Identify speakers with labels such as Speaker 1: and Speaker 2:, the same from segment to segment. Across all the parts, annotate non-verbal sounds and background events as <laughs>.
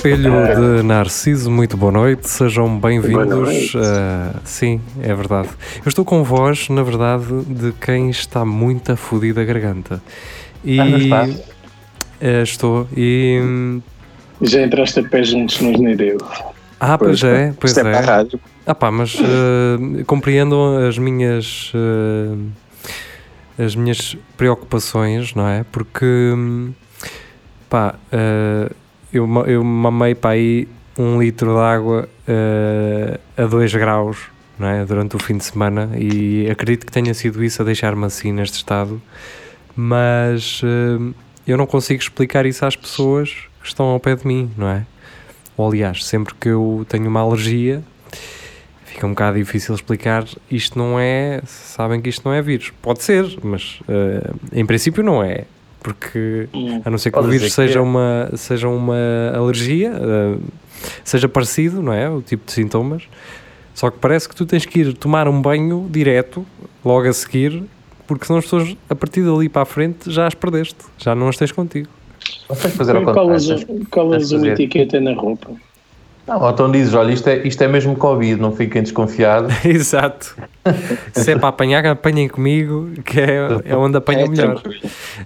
Speaker 1: Espelho de Narciso, muito boa noite, sejam bem-vindos. a- sim, é verdade. Eu estou com voz, na verdade, de quem está muito a fodida a garganta. E
Speaker 2: Ah,
Speaker 1: eh, estou e. hum,
Speaker 2: Já entraste a pé juntos nos Neideu.
Speaker 1: Ah, pois, é, pois
Speaker 3: é a
Speaker 1: é.
Speaker 3: rádio.
Speaker 1: Ah pá, mas eh, compreendam as minhas eh, as minhas preocupações, não é? Porque hum, pá, eh, eu, eu mamei para aí um litro de água eh, a 2 graus não é? durante o fim de semana e acredito que tenha sido isso a deixar-me assim neste estado, mas eh, eu não consigo explicar isso às pessoas que estão ao pé de mim, não é? Ou aliás, sempre que eu tenho uma alergia, fica um bocado difícil explicar. Isto não é. Sabem que isto não é vírus. Pode ser, mas eh, em princípio não é. Porque a não ser que
Speaker 4: Pode
Speaker 1: o vírus seja
Speaker 4: é.
Speaker 1: uma, seja uma alergia, eh, seja parecido, não é? O tipo de sintomas. Só que parece que tu tens que ir tomar um banho direto, logo a seguir, porque senão as pessoas, a partir dali para a frente, já as perdeste. Já não as tens contigo.
Speaker 4: Fazer ao
Speaker 2: Colas,
Speaker 4: contrário.
Speaker 2: colas uma etiqueta na roupa.
Speaker 4: Não, ou então dizes, olha, isto é, isto é mesmo Covid, não fiquem desconfiados. <laughs>
Speaker 1: Exato. Se é para apanhar, apanhem comigo, que é, é onde apanham
Speaker 3: É
Speaker 1: melhor.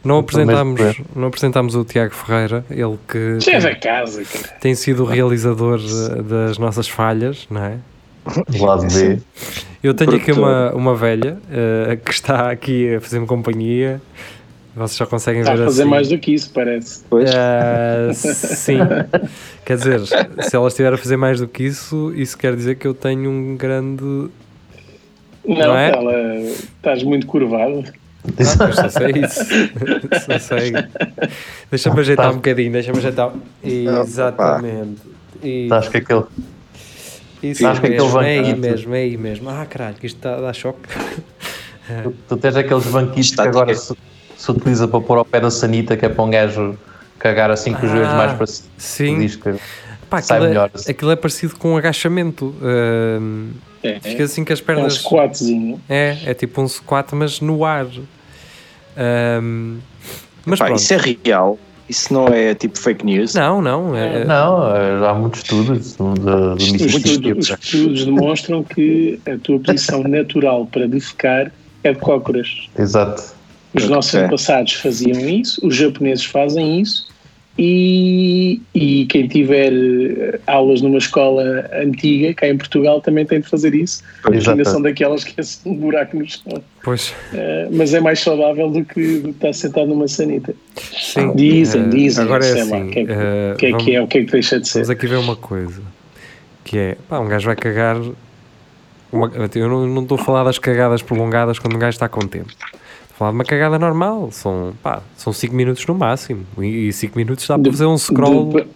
Speaker 1: Não apresentámos, não apresentámos o Tiago Ferreira, ele que
Speaker 2: é
Speaker 1: tem,
Speaker 2: casa, cara.
Speaker 1: tem sido o realizador das nossas falhas, não é?
Speaker 4: Do lado B.
Speaker 1: Eu tenho aqui uma, uma velha eh, que está aqui a fazer-me companhia. Vocês já conseguem
Speaker 2: Está a
Speaker 1: ver
Speaker 2: fazer
Speaker 1: assim.
Speaker 2: mais do que isso, parece.
Speaker 3: Pois.
Speaker 1: Eh, sim. <laughs> Quer dizer, se ela estiver a fazer mais do que isso, isso quer dizer que eu tenho um grande.
Speaker 2: Não,
Speaker 1: Não é?
Speaker 2: ela, estás muito curvado.
Speaker 1: Eu só sei isso. <laughs> só sei. Deixa-me ajeitar um bocadinho, deixa-me ajeitar. Exatamente.
Speaker 4: Sabes que aquele.
Speaker 1: Isso
Speaker 4: Sabes que aquele
Speaker 1: mesmo, é aí mesmo, é aí mesmo. Ah, caralho, que isto está a dar choque.
Speaker 4: Tu, tu tens aqueles banquitos que agora se utiliza para pôr ao pé da sanita, que é para um gajo cagar assim com os joelhos
Speaker 1: Ah,
Speaker 4: mais para cima.
Speaker 1: Sim.
Speaker 4: Diz que
Speaker 1: Pá,
Speaker 4: sai
Speaker 1: aquilo,
Speaker 4: melhor
Speaker 1: é,
Speaker 4: assim.
Speaker 1: aquilo é parecido com um agachamento. Ahm,
Speaker 2: É,
Speaker 1: fica assim com as
Speaker 2: é um
Speaker 1: pernas.
Speaker 2: squatzinho.
Speaker 1: É, é tipo um squat, mas no ar. Ahm, mas
Speaker 3: isso é real. Isso não é tipo fake news.
Speaker 1: Não, não. É,
Speaker 4: Não, eh, já há muitos estudos de,
Speaker 2: estudos demonstram que a tua posição natural para defecar é de cócoras.
Speaker 4: Exato.
Speaker 2: Os nossos
Speaker 3: Ok.
Speaker 2: antepassados faziam isso, os japoneses fazem isso, e, e quem tiver eh, aulas numa escola antiga, cá em Portugal, também tem de fazer isso, porque ainda são daquelas que é um <laughs> buraco no chão.
Speaker 1: Pois,
Speaker 2: Eh, mas é mais saudável do que, do que estar sentado numa sanita.
Speaker 1: sim.
Speaker 2: Dizem,
Speaker 1: Eh,
Speaker 2: dizem,
Speaker 1: Agora é
Speaker 2: sei
Speaker 1: assim.
Speaker 2: lá, o que é, que- o que é
Speaker 1: vamos-
Speaker 2: que é, o que é que deixa de ser.
Speaker 1: Vamos aqui ver uma coisa que é pá, um gajo vai cagar. uma- eu não não estou a falar das cagadas prolongadas quando um gajo está contente. Estou a falar de uma cagada normal. São 5 são cinco minutos no máximo. E 5 minutos dá para fazer um scroll.
Speaker 2: Dep-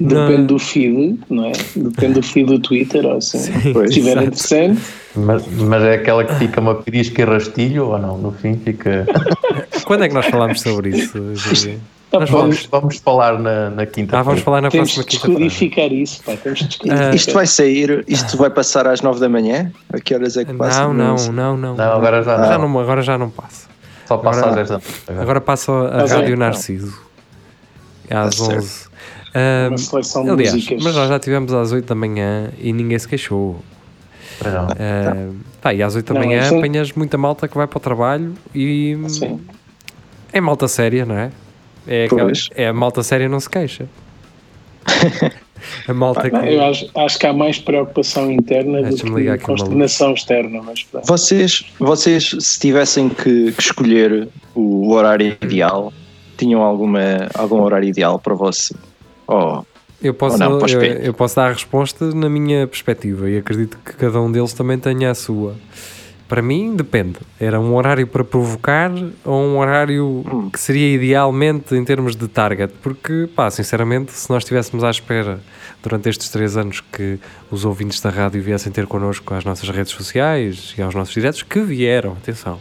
Speaker 1: na-
Speaker 2: Depende do feed, não é? Depende do feed do Twitter, ou assim. <laughs>
Speaker 1: Sim,
Speaker 2: Se estiver interessante,
Speaker 4: Mas, mas é aquela que fica uma pirisca e rastilho ou não? No fim fica. <laughs>
Speaker 1: Quando é que nós falámos sobre isso? Júlio?
Speaker 2: ah,
Speaker 1: Nós
Speaker 2: pá,
Speaker 4: Vamos, vamos falar na, na quinta.
Speaker 1: Ah, vamos falar na
Speaker 2: temos
Speaker 1: próxima
Speaker 2: de
Speaker 1: quinta-feira.
Speaker 2: descodificar isso, pá, temos de descodificar.
Speaker 1: Ah,
Speaker 3: Isto vai sair, isto vai passar às 9 da manhã? A que horas é que passa?
Speaker 1: Não, não, não, não.
Speaker 4: Não, agora já não.
Speaker 1: Já não, agora já não passa.
Speaker 4: Só passa
Speaker 1: Agora-
Speaker 4: às 10 da noite. agora.
Speaker 1: Agora passa a
Speaker 2: Mas é,
Speaker 1: Rádio
Speaker 2: então.
Speaker 1: Narciso. É às
Speaker 3: Tá certo.
Speaker 1: 11. Ahm,
Speaker 2: Uma seleção de
Speaker 1: aliás,
Speaker 2: músicas.
Speaker 1: mas nós já tivemos às 8 da manhã e ninguém se queixou.
Speaker 4: Não.
Speaker 1: Ahm, pá, e às 8 da
Speaker 2: Não,
Speaker 1: manhã
Speaker 2: isso-
Speaker 1: apanhas muita malta que vai para o trabalho e
Speaker 2: Sim.
Speaker 1: é malta séria, não é? É, aquela- é a malta séria não se queixa. <laughs> a malta que.
Speaker 2: eu acho, acho que há mais preocupação interna do
Speaker 1: Deixa-me ligar
Speaker 2: que consternação externa, mas.
Speaker 3: Vocês, vocês, se tivessem que, que escolher o horário ideal, tinham alguma, algum horário ideal para você? Oh,
Speaker 1: Eu posso,
Speaker 3: Ou não,
Speaker 1: eu, eu posso dar a resposta na minha perspectiva e acredito que cada um deles também tenha a sua. Para mim, depende. Era um horário para provocar ou um horário
Speaker 3: Hum.
Speaker 1: que seria idealmente em termos de target? Porque, pá, sinceramente, se nós estivéssemos à espera durante estes três anos que os ouvintes da rádio viessem ter connosco às nossas redes sociais e aos nossos diretos, que vieram, atenção,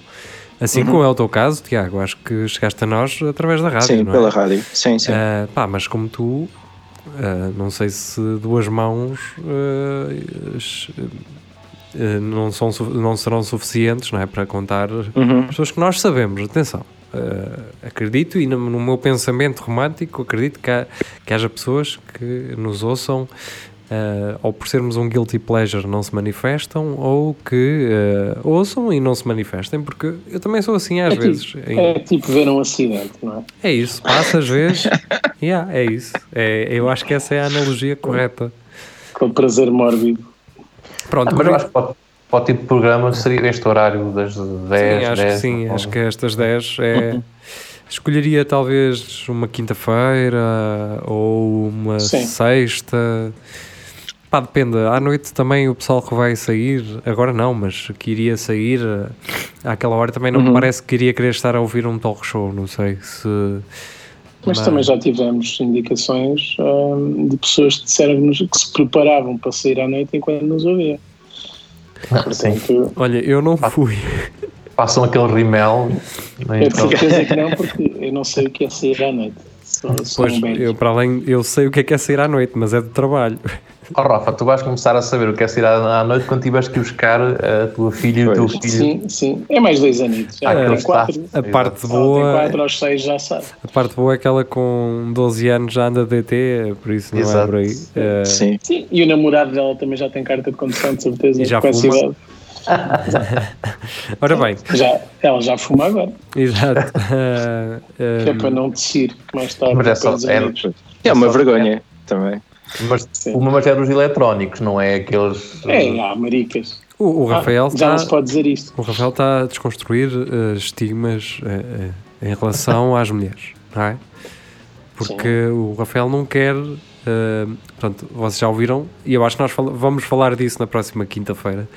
Speaker 1: Assim como é o teu caso, Tiago, acho que chegaste a nós através da rádio,
Speaker 3: sim,
Speaker 1: é?
Speaker 3: pela rádio. Sim, sim.
Speaker 1: Ah, pá, mas como tu, ah, não sei se duas mãos ah, não, são, não serão suficientes não é, para contar
Speaker 3: Uhum.
Speaker 1: as pessoas que nós sabemos. Atenção, ah, acredito e no, no meu pensamento romântico, acredito que, há- que haja pessoas que nos ouçam. ah, ou por sermos um guilty pleasure não se manifestam ou que ah, ouçam e não se manifestem porque eu também sou assim às
Speaker 2: É
Speaker 1: vezes
Speaker 2: tipo,
Speaker 1: em-
Speaker 2: é tipo ver um acidente, não é?
Speaker 1: é isso, passa às vezes. <laughs> yeah, é isso. É, eu acho que essa é a analogia correta.
Speaker 2: Com prazer mórbido.
Speaker 1: Pronto,
Speaker 4: Ah, mas eu acho que para, para o tipo de programa seria este horário das 10,
Speaker 1: sim, acho
Speaker 4: 10.
Speaker 1: que sim.
Speaker 4: ou-
Speaker 1: Acho que estas 10 é. Escolheria talvez uma quinta-feira ou uma
Speaker 2: Sim.
Speaker 1: sexta. Pá, depende. À noite também o pessoal que vai sair, agora não, mas que iria sair eh, àquela hora também não me
Speaker 3: Uhum.
Speaker 1: parece que iria querer estar a ouvir um talk show. Não sei se.
Speaker 2: Mas também já tivemos indicações hum, de pessoas que disseram-nos que se preparavam para sair à noite enquanto nos ouviam.
Speaker 4: Ah.
Speaker 2: Portanto,
Speaker 1: Olha, eu não fui. <laughs>
Speaker 4: Passam aquele rimel. né,
Speaker 2: eu de
Speaker 4: então-
Speaker 2: certeza que não, porque eu não sei o que é sair à noite. Sou, sou
Speaker 1: Pois,
Speaker 2: um
Speaker 1: eu, para além, eu sei o que é que é sair à noite, mas é de trabalho.
Speaker 4: Oh, Rafa, tu vais começar a saber o que é sair à noite quando tiveres que buscar a tua filha e o teu filho.
Speaker 2: Sim, sim. É mais dois anitos. Já
Speaker 4: Ah,
Speaker 2: tem
Speaker 4: aquele
Speaker 2: quatro.
Speaker 1: A parte
Speaker 2: tem
Speaker 1: boa,
Speaker 2: quatro aos seis, já sabe.
Speaker 1: a parte boa é que ela com 12 anos já anda DT, por isso não é
Speaker 4: Exato.
Speaker 1: por aí. Eh,
Speaker 3: Sim.
Speaker 2: Sim, e o namorado dela também já tem carta de condução, de certeza,
Speaker 1: E já
Speaker 2: com
Speaker 1: fuma. <laughs> ora bem,
Speaker 2: Já, ela já fuma agora,
Speaker 1: exato. <laughs> Eh, eh,
Speaker 2: que é para não descer mais tarde.
Speaker 4: Mas é só- é-.
Speaker 3: É uma vergonha também.
Speaker 4: Mas
Speaker 2: Sim.
Speaker 4: uma mas é dos eletrónicos, não é aqueles.
Speaker 2: É, há maricas.
Speaker 1: o, o Rafael
Speaker 2: Ah, já
Speaker 1: está
Speaker 2: não se pode dizer isto.
Speaker 1: o Rafael está a desconstruir eh, estigmas eh, eh, em relação <laughs> às mulheres, não é? Porque o Rafael não quer. eh, portanto, vocês já ouviram, e eu acho que nós fal- vamos falar disso na próxima quinta-feira.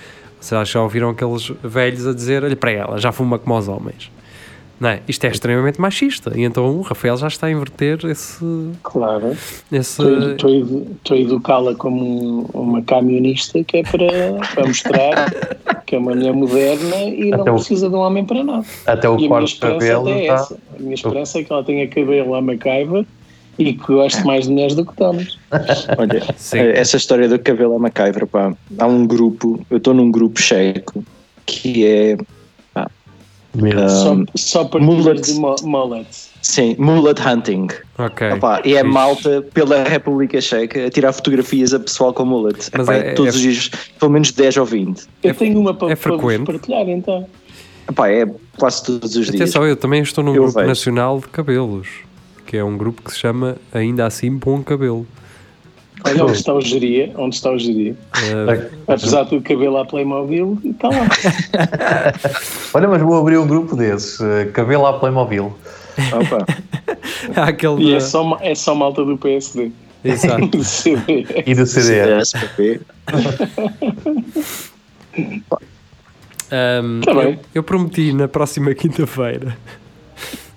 Speaker 1: Vocês já ouviram aqueles velhos a dizer: olha para ela, já fuma como os homens. Não é? Isto é extremamente machista. E então o Rafael já está a inverter esse.
Speaker 2: Claro.
Speaker 1: esse
Speaker 2: Estou estou a educá-la como um- uma camionista que é para, para mostrar <laughs> que é uma mulher moderna e não
Speaker 4: Até o-
Speaker 2: precisa de um homem para nada.
Speaker 4: Até o corte de
Speaker 2: esperança
Speaker 4: cabelo
Speaker 2: até é
Speaker 4: está.
Speaker 2: essa. A minha esperança é que ela tenha cabelo à MacGyver e que goste mais de mulheres do que de homens. <laughs>
Speaker 3: Olha,
Speaker 1: Sim.
Speaker 3: eh, essa história do cabelo a MacGyver, pá, há um grupo, eu estou num grupo checo que é,
Speaker 4: Mesmo.
Speaker 2: Só, só para
Speaker 3: mullets.
Speaker 2: de mu- mullets.
Speaker 3: sim, mullet hunting.
Speaker 1: Ok.
Speaker 3: Opá, e é malta pela República Checa a tirar fotografias a pessoal com mullet.
Speaker 1: Mas
Speaker 3: Epá,
Speaker 1: é-
Speaker 3: todos
Speaker 1: é-
Speaker 3: os dias, pelo menos 10 ou 20.
Speaker 2: Eu
Speaker 1: É-
Speaker 2: tenho uma para,
Speaker 1: é
Speaker 2: para vos partilhar então.
Speaker 3: Epá, é quase todos os dias.
Speaker 1: Atenção, eu também estou num
Speaker 3: Eu
Speaker 1: grupo
Speaker 3: vejo.
Speaker 1: nacional de cabelos, que é um grupo que se chama Ainda Assim Bom Cabelo.
Speaker 2: Olha onde está o geria, onde está o geria.
Speaker 1: Eh, <laughs>
Speaker 2: Apesar do cabelo à Playmobil, está lá. <laughs>
Speaker 4: Olha, mas vou abrir um grupo desses. eh, Cabelo à Playmobil.
Speaker 3: Opa, <laughs>
Speaker 1: aquele.
Speaker 2: E
Speaker 1: da-
Speaker 2: é só, é só malta do PSD.
Speaker 1: Exato.
Speaker 2: Do CD.
Speaker 4: E do.
Speaker 3: CDS,
Speaker 1: Ahm,
Speaker 2: Tá bem.
Speaker 1: eu, eu prometi na próxima quinta-feira.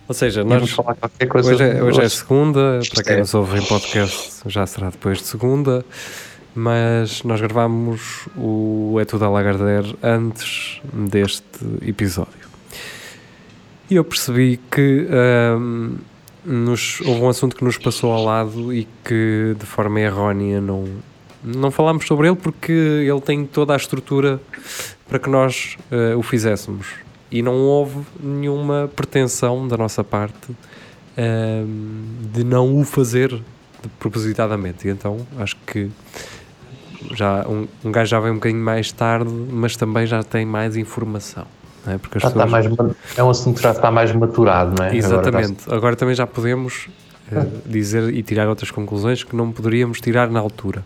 Speaker 1: Ou seja,
Speaker 4: Vamos
Speaker 1: nós,
Speaker 4: falar qualquer coisa.
Speaker 1: hoje, é, hoje é segunda, para quem
Speaker 3: é.
Speaker 1: nos ouve em podcast já será depois de segunda, mas nós gravamos o É Tudo a Lagardère antes deste episódio. E eu percebi que ahm, nos, houve um assunto que nos passou ao lado e que de forma errónea não, não falámos sobre ele porque ele tem toda a estrutura para que nós eh, o fizéssemos. E não houve nenhuma pretensão da nossa parte ahm, de não o fazer de- propositadamente. E então acho que já um, um gajo já vem um bocadinho mais tarde, mas também já tem mais informação. É? Porque as
Speaker 4: Já está
Speaker 1: pessoas-
Speaker 4: mais, ma- é um assunto que já está mais maturado, não é? Agora
Speaker 1: Exatamente. Agora, também já podemos eh, <laughs> dizer e tirar outras conclusões que não poderíamos tirar na altura.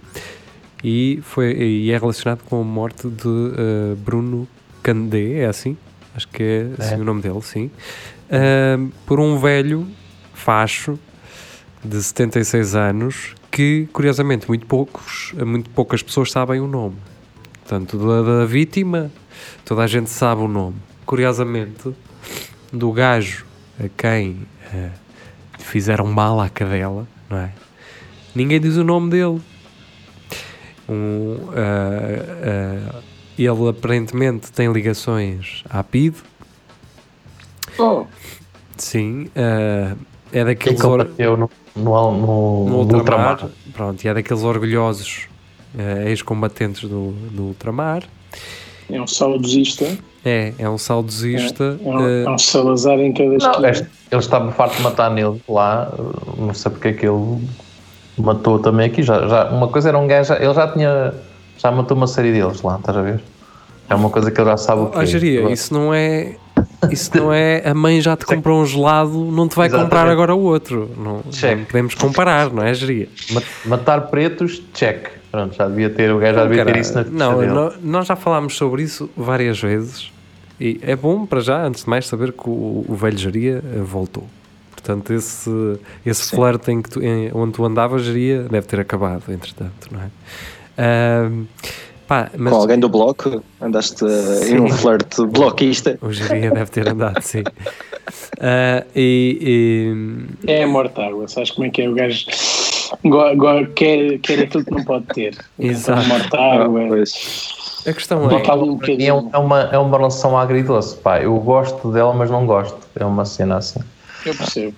Speaker 1: E, foi, e é relacionado com a morte de eh, Bruno Candé, é assim? Acho que é, assim
Speaker 4: É.
Speaker 1: o nome dele, sim. Ahm, por um velho facho de 76 anos que, curiosamente, muito, poucos, muito poucas pessoas sabem o nome. Portanto, da, da vítima, toda a gente sabe o nome. Curiosamente, do gajo a quem eh, fizeram mal à cadela, não é? Ninguém diz o nome dele. Um, ah, ele aparentemente tem ligações à PID,
Speaker 2: Oh,
Speaker 1: Sim, eh, é daqueles, or-
Speaker 4: no, no, no,
Speaker 1: no ultramar,
Speaker 4: ultramar.
Speaker 1: pronto, e é daqueles orgulhosos eh, ex-combatentes do, do ultramar.
Speaker 2: é um saudosista.
Speaker 1: É, é um saudosista.
Speaker 2: É, um,
Speaker 1: eh,
Speaker 2: é um Salazar em cada
Speaker 4: Não,
Speaker 2: esquina.
Speaker 4: este- ele estava farto de matar nele lá, não sei porque é que ele matou também aqui. Já, já, uma coisa era um gajo, ele já tinha, já matou uma série deles lá, estás a ver? É uma coisa que ele já sabe o que
Speaker 1: Ah, Jeria, isso não é. Isso não é. A mãe já te comprou um gelado, não te vai comprar
Speaker 4: Exatamente.
Speaker 1: agora o outro. Não,
Speaker 4: Check.
Speaker 1: não podemos comparar, não é, Jeria?
Speaker 4: Matar pretos, check. Pronto, já devia ter, o gajo já devia ter isso na
Speaker 1: não,
Speaker 4: dele.
Speaker 1: nó- nós já falámos sobre isso várias vezes e é bom para já, antes de mais, saber que o, o velho Jeria eh, voltou. Portanto, esse, esse flerte em que tu, em- onde tu andavas, Jeria, deve ter acabado, entretanto, não é? Pá, mas
Speaker 3: Com alguém do bloco, andaste uh, em um
Speaker 1: Sim.
Speaker 3: flerte bloquista.
Speaker 1: o Jeria deve ter andado, sim. Ah, e, e-
Speaker 2: É a mortágua, sabes como é que é? O gajo quer, quer aquilo que não pode ter.
Speaker 1: Exato.
Speaker 2: Então, mortágua,
Speaker 3: Ah,
Speaker 1: a questão é.
Speaker 4: é, é uma, é uma relação agridoce, pá. Eu gosto dela, mas não gosto. É uma cena assim.
Speaker 2: Eu percebo.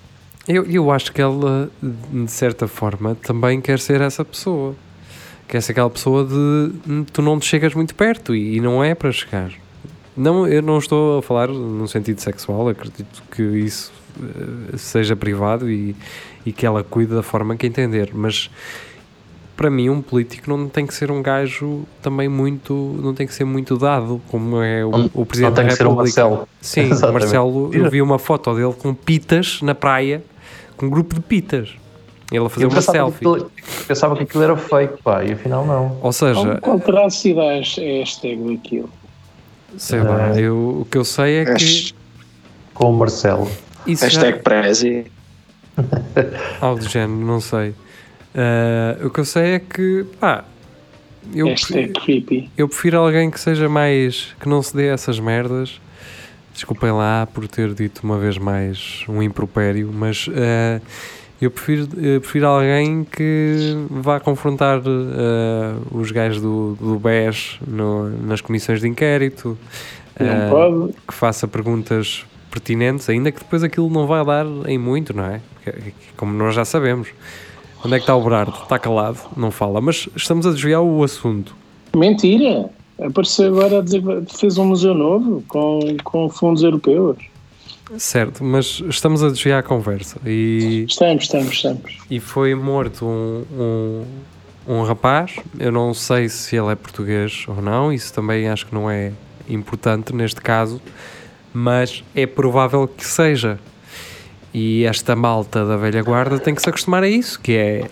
Speaker 1: Eu, eu acho que ela, de certa forma, também quer ser essa pessoa. Quer ser aquela pessoa de hum, tu não te chegas muito perto e, e não é para chegar. Não, eu não estou a falar num sentido sexual, acredito que isso eh, seja privado e, e que ela cuide da forma que entender, mas para mim um político não tem que ser um gajo também muito, não tem que ser muito dado, como é o, o Presidente
Speaker 4: não tem
Speaker 1: da
Speaker 4: que ser o
Speaker 1: República.
Speaker 4: Marcelo.
Speaker 1: Sim, <laughs> o. Marcelo, eu vi uma foto dele com pitas na praia, com um grupo de pitas. Ele a fazer
Speaker 4: Eu
Speaker 1: uma selfie.
Speaker 4: que aquilo, pensava que aquilo era fake, pá, e afinal não.
Speaker 1: Ou seja,
Speaker 2: Qual terá sido a hashtag daquilo?
Speaker 1: sei lá,
Speaker 4: É.
Speaker 1: eu, o que eu sei é que
Speaker 4: Com o Marcelo.
Speaker 1: isso
Speaker 3: Hashtag
Speaker 1: já,
Speaker 3: Prezi. <laughs>
Speaker 1: algo do género, não sei. Ah, o que eu sei é que, pá, eu,
Speaker 2: Hashtag creepy.
Speaker 1: eu prefiro alguém que seja mais. que não se dê essas merdas. Desculpem lá por ter dito uma vez mais um impropério, mas eh, eu prefiro, eh, prefiro alguém que vá confrontar eh, os gajos do, do BES no- nas comissões de inquérito,
Speaker 2: Não pode.
Speaker 1: que faça perguntas pertinentes, ainda que depois aquilo não vai dar em muito, não é? Porque, Como nós já sabemos. Onde é que está o Berardo? Está calado, não fala. Mas estamos a desviar o assunto.
Speaker 2: Mentira! Apareceu agora a dizer que fez um museu novo com, com fundos europeus.
Speaker 1: Certo, mas estamos a desviar a conversa e,
Speaker 2: Estamos, estamos, estamos.
Speaker 1: e foi morto um, um, um rapaz. Eu não sei se ele é português ou não, isso também acho que não é importante neste caso, mas é provável que seja. E esta malta da velha guarda tem que se acostumar a isso, que é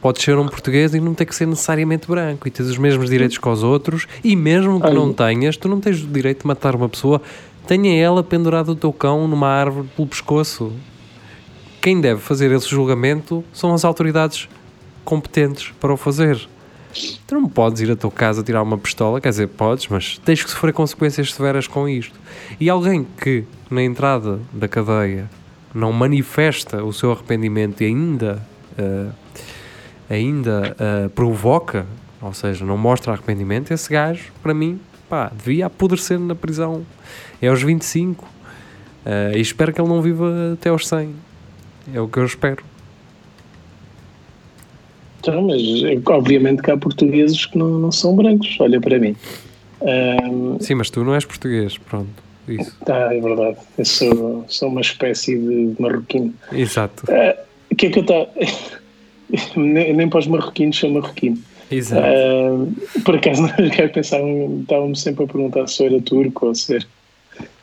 Speaker 1: pode ser um português e não tem que ser necessariamente branco e tens os mesmos direitos que os outros e mesmo que
Speaker 2: Olha.
Speaker 1: não tenhas, tu não tens o direito de matar uma pessoa tenha ela pendurado o teu cão numa árvore pelo pescoço. Quem deve fazer esse julgamento são as autoridades competentes para o fazer. Tu não podes ir à tua casa tirar uma pistola, quer dizer, podes, mas tens que sofrer consequências severas com isto. E alguém que, na entrada da cadeia, não manifesta o seu arrependimento e ainda, eh, ainda eh, provoca, ou seja, não mostra arrependimento, esse gajo, para mim, pá, devia apodrecer na prisão. É aos 25. eh, e espero que ele não viva até aos 100. É o que eu espero.
Speaker 2: Então, mas eh, obviamente que há portugueses que não, não são brancos, olha para mim. Ahm,
Speaker 1: Sim, mas tu não és português, pronto. Isso.
Speaker 2: tá, é verdade. Eu sou, sou uma espécie de marroquino.
Speaker 1: Exato.
Speaker 2: O que é que eu estava. <laughs> nem, nem para os marroquinos sou marroquino.
Speaker 1: Exato.
Speaker 2: Ah, por acaso, <laughs> pensavam, estavam-me sempre a perguntar se era turco ou se era.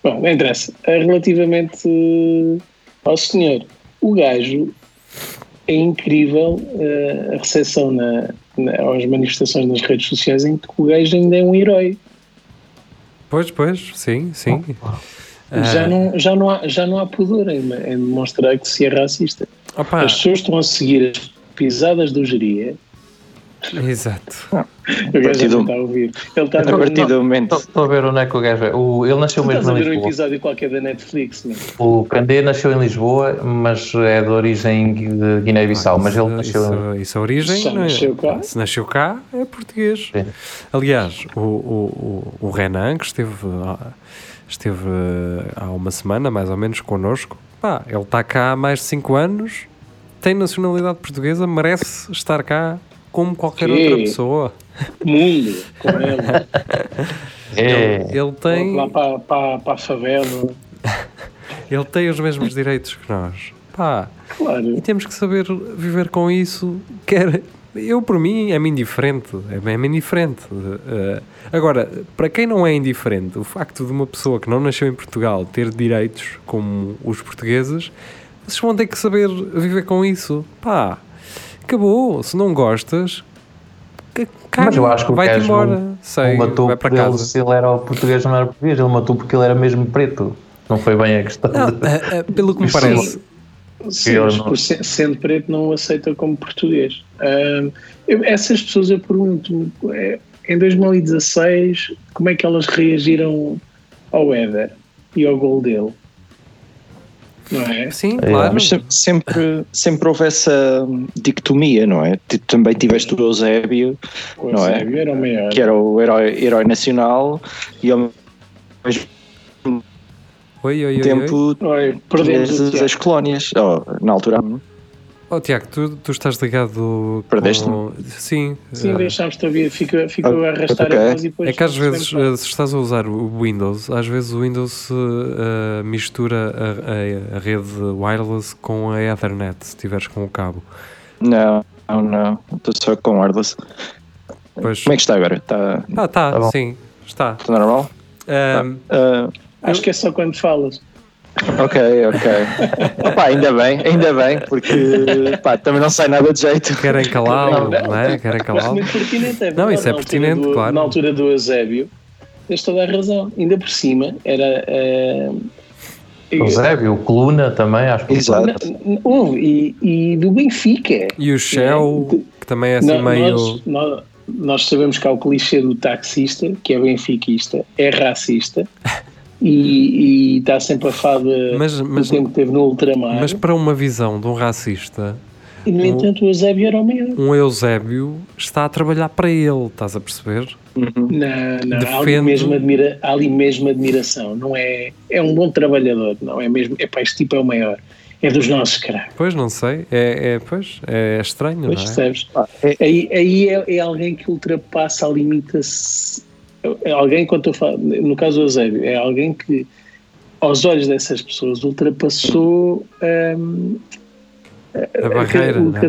Speaker 2: Bom, não interessa. Ah, Relativamente eh, ao senhor, o gajo é incrível eh, a recepção na, na, às manifestações nas redes sociais em que o gajo ainda é um herói.
Speaker 1: Pois, pois, sim, sim.
Speaker 2: Já,
Speaker 1: Ah,
Speaker 2: não, já, não há, já não há pudor em, em demonstrar que se é racista.
Speaker 1: opa,
Speaker 2: As pessoas estão a seguir as pisadas do geria.
Speaker 1: Exato.
Speaker 2: O gajo
Speaker 3: partir
Speaker 2: já
Speaker 3: do-
Speaker 2: está a ouvir. Ele está
Speaker 3: A partir do momento.
Speaker 4: Estou a ver onde é que o gajo é. O, ele nasceu
Speaker 2: Tu estás
Speaker 4: mesmo
Speaker 2: a
Speaker 4: em
Speaker 2: ver um
Speaker 4: Lisboa.
Speaker 2: episódio qualquer da Netflix, meu.
Speaker 4: O Candé nasceu em Lisboa, mas é de origem de Guiné-Bissau. Mas ele nasceu em
Speaker 1: isso, isso, a origem.
Speaker 2: Já
Speaker 1: não é-
Speaker 2: nasceu cá?
Speaker 1: Se nasceu cá, é português.
Speaker 4: Sim.
Speaker 1: Aliás, o, o, o, Renan, que esteve, ah, esteve eh, há uma semana, mais ou menos, connosco. Pá, ele está cá há mais de 5 anos, tem nacionalidade portuguesa, merece estar cá como qualquer
Speaker 2: Sim.
Speaker 1: outra pessoa.
Speaker 2: Mundo, com <laughs> ele.
Speaker 4: É.
Speaker 1: Ele tem,
Speaker 2: Lá para, para, para a favela. <laughs>
Speaker 1: ele tem os mesmos direitos que nós. Pá,
Speaker 2: Claro.
Speaker 1: e temos que saber viver com isso. Quer, eu, por mim, é-me indiferente. É-me indiferente. Eh, agora, para quem não é indiferente, o facto de uma pessoa que não nasceu em Portugal ter direitos como os portugueses, vocês vão ter que saber viver com isso. Pá, acabou. Se não gostas, ca- caga,
Speaker 4: Mas eu acho que o
Speaker 1: vai-te
Speaker 4: gajo
Speaker 1: embora.
Speaker 4: não-
Speaker 1: Sei,
Speaker 4: Ele matou
Speaker 1: vai para
Speaker 4: porque ele,
Speaker 1: casa.
Speaker 4: se ele era o português, não era português. Ele matou porque ele era mesmo preto. Não foi bem a questão.
Speaker 1: Não,
Speaker 4: de-
Speaker 1: pelo que me parece,
Speaker 2: Sim,
Speaker 4: Eu
Speaker 2: mas
Speaker 4: não-
Speaker 2: sendo preto não o aceita como português. Eu- essas pessoas eu pergunto é, em 2016 como é que elas reagiram ao Éder e ao gol dele? Não é?
Speaker 1: sim,
Speaker 4: É,
Speaker 1: claro.
Speaker 3: Mas se- sempre, sempre houve essa dicotomia, não é? Tu também tiveste o Eusébio,
Speaker 2: O
Speaker 3: Não é?
Speaker 2: Eusébio era o maior.
Speaker 3: que era o herói, herói nacional, e ao mesmo
Speaker 1: Oi, oi, oi, oi.
Speaker 3: tempo
Speaker 2: Olha, perdemos o
Speaker 3: tinhas
Speaker 2: Tiago.
Speaker 3: as colónias. Oh, na altura,
Speaker 1: Oh, Tiago, tu, tu estás ligado
Speaker 3: Perdeste-me?
Speaker 1: com... Sim.
Speaker 2: Sim,
Speaker 1: eh,
Speaker 2: deixámos-te ouvir, fica, fica
Speaker 3: Ah,
Speaker 2: a arrastar
Speaker 3: ok.
Speaker 2: a voz e depois.
Speaker 1: é que às vezes, eh, se estás a usar o Windows, às vezes o Windows eh, mistura a, a- a rede wireless com a Ethernet, se estiveres com o cabo.
Speaker 3: não, não, não. Estou só com wireless.
Speaker 1: Pois...
Speaker 3: Como é que está agora? Está,
Speaker 1: Ah, tá,
Speaker 4: Tá bom.
Speaker 1: sim, está.
Speaker 3: está normal?
Speaker 1: Ahm,
Speaker 3: Ah,
Speaker 2: Acho que é só quando falas.
Speaker 3: Ok, ok. Opa, ainda bem, ainda bem, porque pá, também não sai nada de jeito.
Speaker 1: querem calá-lo,
Speaker 2: Não,
Speaker 1: é? Querem calá-lo.
Speaker 2: muito pertinente, é
Speaker 1: Não, isso é pertinente,
Speaker 2: do-
Speaker 1: claro.
Speaker 2: Na altura do Eusébio, tens toda a razão. Ainda por cima, era.
Speaker 4: O Eusébio, o Coluna também, acho que
Speaker 3: Exato.
Speaker 2: Houve, e, e do Benfica.
Speaker 1: E o Shell,
Speaker 2: É,
Speaker 1: que também é assim
Speaker 2: Não,
Speaker 1: meio...
Speaker 2: nós, nós, nós sabemos que há o clichê do taxista, que é benfiquista, é racista <laughs> e, e está sempre a fada
Speaker 1: Mas- mas-
Speaker 2: do tempo que teve no ultramar.
Speaker 1: Mas para uma visão de um racista,
Speaker 2: e, no entanto, o Eusébio era o maior.
Speaker 1: um Eusébio está a trabalhar para ele, estás a perceber?
Speaker 3: Uhum.
Speaker 2: Não, não, há ali,
Speaker 1: Defendo-
Speaker 2: mesmo admira, há ali mesmo admiração. Não é, é um bom trabalhador, não é mesmo? É este tipo é o maior. É dos nossos, caralho.
Speaker 1: Pois, não sei. É, é, pois, é estranho,
Speaker 2: Pois
Speaker 1: não é?
Speaker 2: percebes?
Speaker 3: Ah, é-
Speaker 2: Aí, aí é, é alguém que ultrapassa a limitação. É alguém, quando eu falo, no caso do Eusébio, é alguém que, aos olhos dessas pessoas, ultrapassou hum,
Speaker 1: A barreira,
Speaker 2: o-
Speaker 1: não é?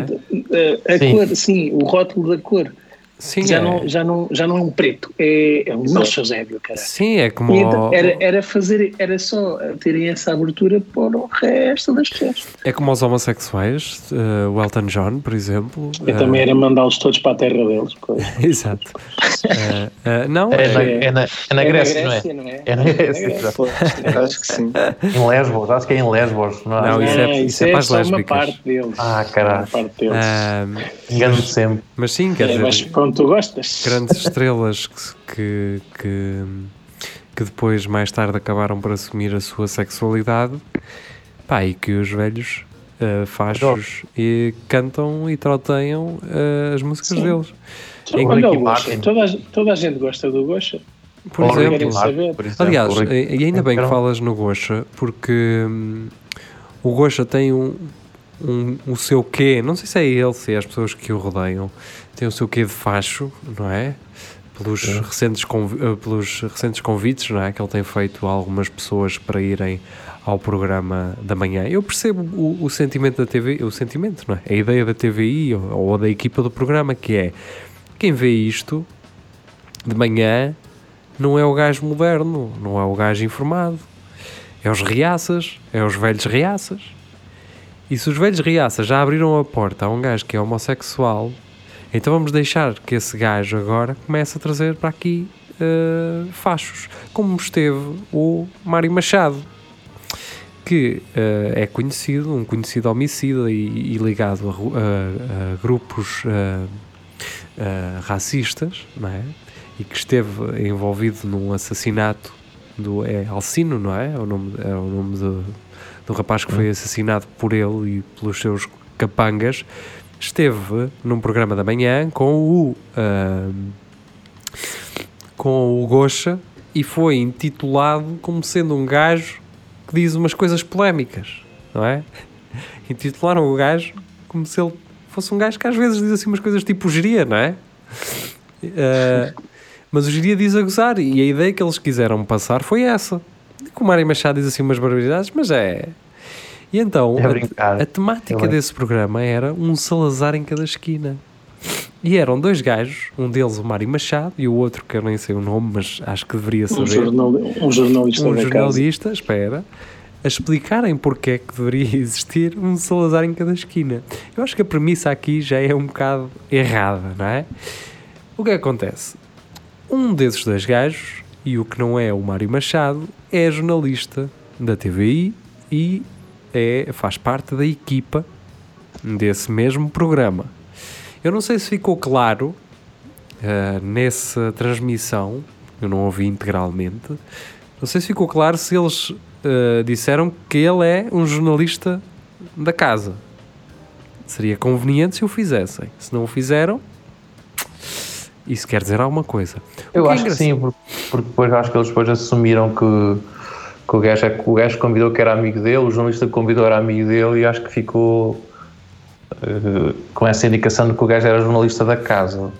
Speaker 2: a, a
Speaker 4: Sim.
Speaker 2: cor, sim, o rótulo da cor.
Speaker 1: Sim,
Speaker 2: já,
Speaker 1: é.
Speaker 2: não, já, não, já não é um preto, é, é o nosso Eusébio, cara.
Speaker 1: Sim, é como...
Speaker 2: Então, era, era fazer, era só terem essa abertura para o resto das pessoas.
Speaker 1: É como os homossexuais, eh, o Elton John, por exemplo.
Speaker 2: Eu
Speaker 1: eh,
Speaker 2: também era mandá-los todos para a terra deles. Pois. <laughs>
Speaker 1: Exato. Eh, não,
Speaker 4: É na,
Speaker 1: é,
Speaker 4: é na, é na Grécia, não é?
Speaker 2: não é?
Speaker 4: É na Grécia, exato.
Speaker 3: Acho que sim.
Speaker 4: Em Lesbos, acho que é em Lesbos, não é?
Speaker 1: Não, isso é-
Speaker 2: Ah,
Speaker 1: isso é para as
Speaker 2: só uma
Speaker 1: lésbicas.
Speaker 2: parte deles.
Speaker 4: Ah, caralho. Engano-me sempre.
Speaker 1: mas sim, quer
Speaker 2: É, mas
Speaker 1: dizer,
Speaker 2: pronto, tu gostas.
Speaker 1: grandes estrelas que, que, que depois, mais tarde, acabaram por assumir a sua sexualidade. Pá, e que os velhos eh, fachos e cantam e troteiam eh, as músicas
Speaker 2: Sim.
Speaker 1: deles.
Speaker 2: Então,
Speaker 1: Em
Speaker 2: Olha
Speaker 4: Ricky
Speaker 2: o Gosha. Toda, a- toda a gente gosta do Gosha.
Speaker 1: Por
Speaker 4: por exemplo.
Speaker 1: Aliás, e ainda bem que falas no Gosha, porque hum, o Gosha tem um, um, o seu quê, não sei se é ele, se é as pessoas que o rodeiam, tem o seu quê de facho, não é? Pelos,
Speaker 4: Sim.
Speaker 1: recentes, eh, pelos recentes convites, não é? Que ele tem feito a algumas pessoas para irem ao programa da manhã. Eu percebo o, o sentimento da TV, o sentimento, não é? A ideia da TVI ou, ou da equipa do programa, que é quem vê isto de manhã não é o gajo moderno, não é o gajo informado. É os reaças, é os velhos reaças. E se os velhos reaças já abriram a porta a um gajo que é homossexual, então vamos deixar que esse gajo agora comece a trazer para aqui eh, fachos, como esteve o Mário Machado, que eh, é conhecido, um conhecido homicida e, e ligado a, a- a grupos eh, racistas, não é? E que esteve envolvido num assassinato do é Alcino, não é? É o nome, é o nome do, do rapaz que foi assassinado por ele e pelos seus capangas. Esteve num programa da manhã com o ah, com o Gosha e foi intitulado como sendo um gajo que diz umas coisas polémicas, não é? <laughs> Intitularam o gajo como se ele fosse um gajo que às vezes diz assim umas coisas tipo geria, não é? Uh, mas o geria diz a gozar e a ideia que eles quiseram passar foi essa. Que o Mário Machado diz assim umas barbaridades, mas é. E então,
Speaker 4: É
Speaker 1: a, a temática
Speaker 4: lembro.
Speaker 1: desse programa era um Salazar em cada esquina. E eram dois gajos, um deles o Mário Machado e o outro que eu nem sei o nome, mas acho que deveria
Speaker 2: Um,
Speaker 1: saber
Speaker 2: jornal, um jornalista
Speaker 1: um jornalista, espera, a explicarem porque é que deveria <laughs> existir um Salazar em cada esquina. Eu acho que a premissa aqui já é um bocado errada, não é? O que acontece? Um desses dois gajos, e o que não é o Mário Machado, é jornalista da TVI e é, faz parte da equipa desse mesmo programa. Eu não sei se ficou claro ah, nessa transmissão, eu não ouvi integralmente, não sei se ficou claro se eles ah, disseram que ele é um jornalista da casa. Seria conveniente se o fizessem. Se não o fizeram, isso quer dizer alguma coisa. O
Speaker 4: Eu
Speaker 1: que é
Speaker 4: acho que
Speaker 1: engraçado-
Speaker 4: sim, porque, porque depois acho que eles depois assumiram que, que o, gajo, é o gajo convidou que era amigo dele, o jornalista que convidou era amigo dele e acho que ficou eh, com essa indicação de que o gajo era jornalista da casa.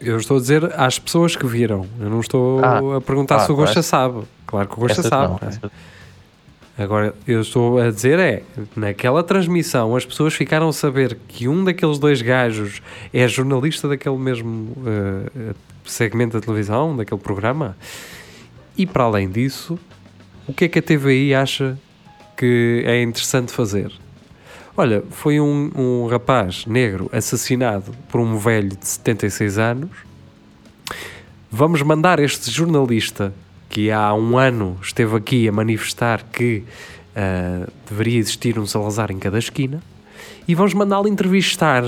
Speaker 1: Eu estou a dizer às pessoas que viram. Eu não estou
Speaker 4: Ah,
Speaker 1: a perguntar
Speaker 4: ah,
Speaker 1: se o Gosta
Speaker 4: essa-
Speaker 1: sabe. Claro que o Gosta sabe.
Speaker 4: não,
Speaker 1: é? Agora, eu estou a dizer é, naquela transmissão as pessoas ficaram a saber que um daqueles dois gajos é jornalista daquele mesmo eh, segmento da televisão, daquele programa. E para além disso, o que é que a TVI acha que é interessante fazer? Olha, foi um, um rapaz negro assassinado por um velho de 76 anos. Vamos mandar este jornalista que há um ano esteve aqui a manifestar que ah, deveria existir um Salazar em cada esquina e vamos mandá-lo entrevistar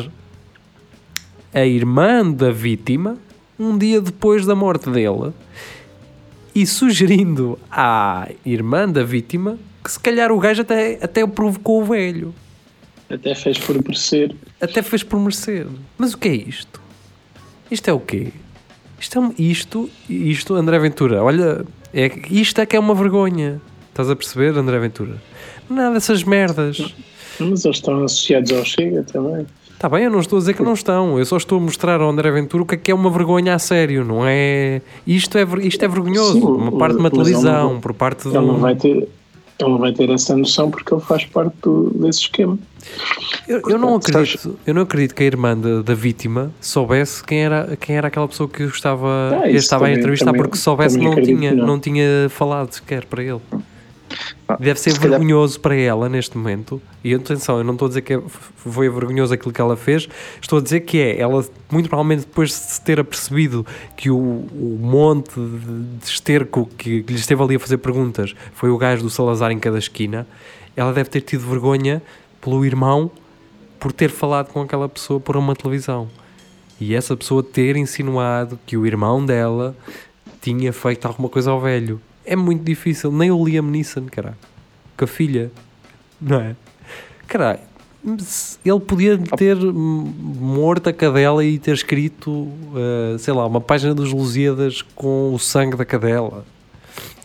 Speaker 1: a irmã da vítima um dia depois da morte dele e sugerindo à irmã da vítima que se calhar o gajo até, até provocou o velho.
Speaker 2: Até fez por merecer.
Speaker 1: Até fez por merecer. Mas o que é isto? Isto é o quê? Isto, é um- isto, isto, André Ventura, olha, é, isto é que é uma vergonha. Estás a perceber, André Ventura? Nada dessas merdas.
Speaker 2: Mas eles estão associados ao Chega também.
Speaker 1: Está bem, eu não estou a dizer que não estão. Eu só estou a mostrar ao André Ventura o que é que é uma vergonha a sério. Não é... Isto é, isto é vergonhoso.
Speaker 2: Sim,
Speaker 1: uma parte de uma televisão,
Speaker 2: não-
Speaker 1: por parte de
Speaker 2: Ele não vai ter, ele não vai ter essa noção porque ele faz parte do- desse esquema.
Speaker 1: Eu, eu não acredito, eu não acredito que a irmã da, da vítima soubesse quem era, quem era aquela pessoa que eu estava,
Speaker 2: Ah,
Speaker 1: estava a
Speaker 2: também-
Speaker 1: entrevistar,
Speaker 2: também-
Speaker 1: porque se soubesse não tinha,
Speaker 2: que
Speaker 1: não.
Speaker 2: não.
Speaker 1: tinha falado sequer para ele. Deve ser
Speaker 3: se calhar-
Speaker 1: vergonhoso para ela neste momento. E atenção, eu não estou a dizer que é- foi vergonhoso aquilo que ela fez, estou a dizer que é, ela muito provavelmente depois de se ter apercebido que o, o monte de, de esterco que, que lhe esteve ali a fazer perguntas foi o gajo do Salazar em cada esquina, ela deve ter tido vergonha pelo irmão por ter falado com aquela pessoa por uma televisão. E essa pessoa ter insinuado que o irmão dela tinha feito alguma coisa ao velho. É muito difícil. Nem o Liam Neeson, caralho. Com a filha. Não é? Caralho. Ele podia ter morto a cadela e ter escrito, eh, sei lá, uma página dos Lusíadas com o sangue da cadela.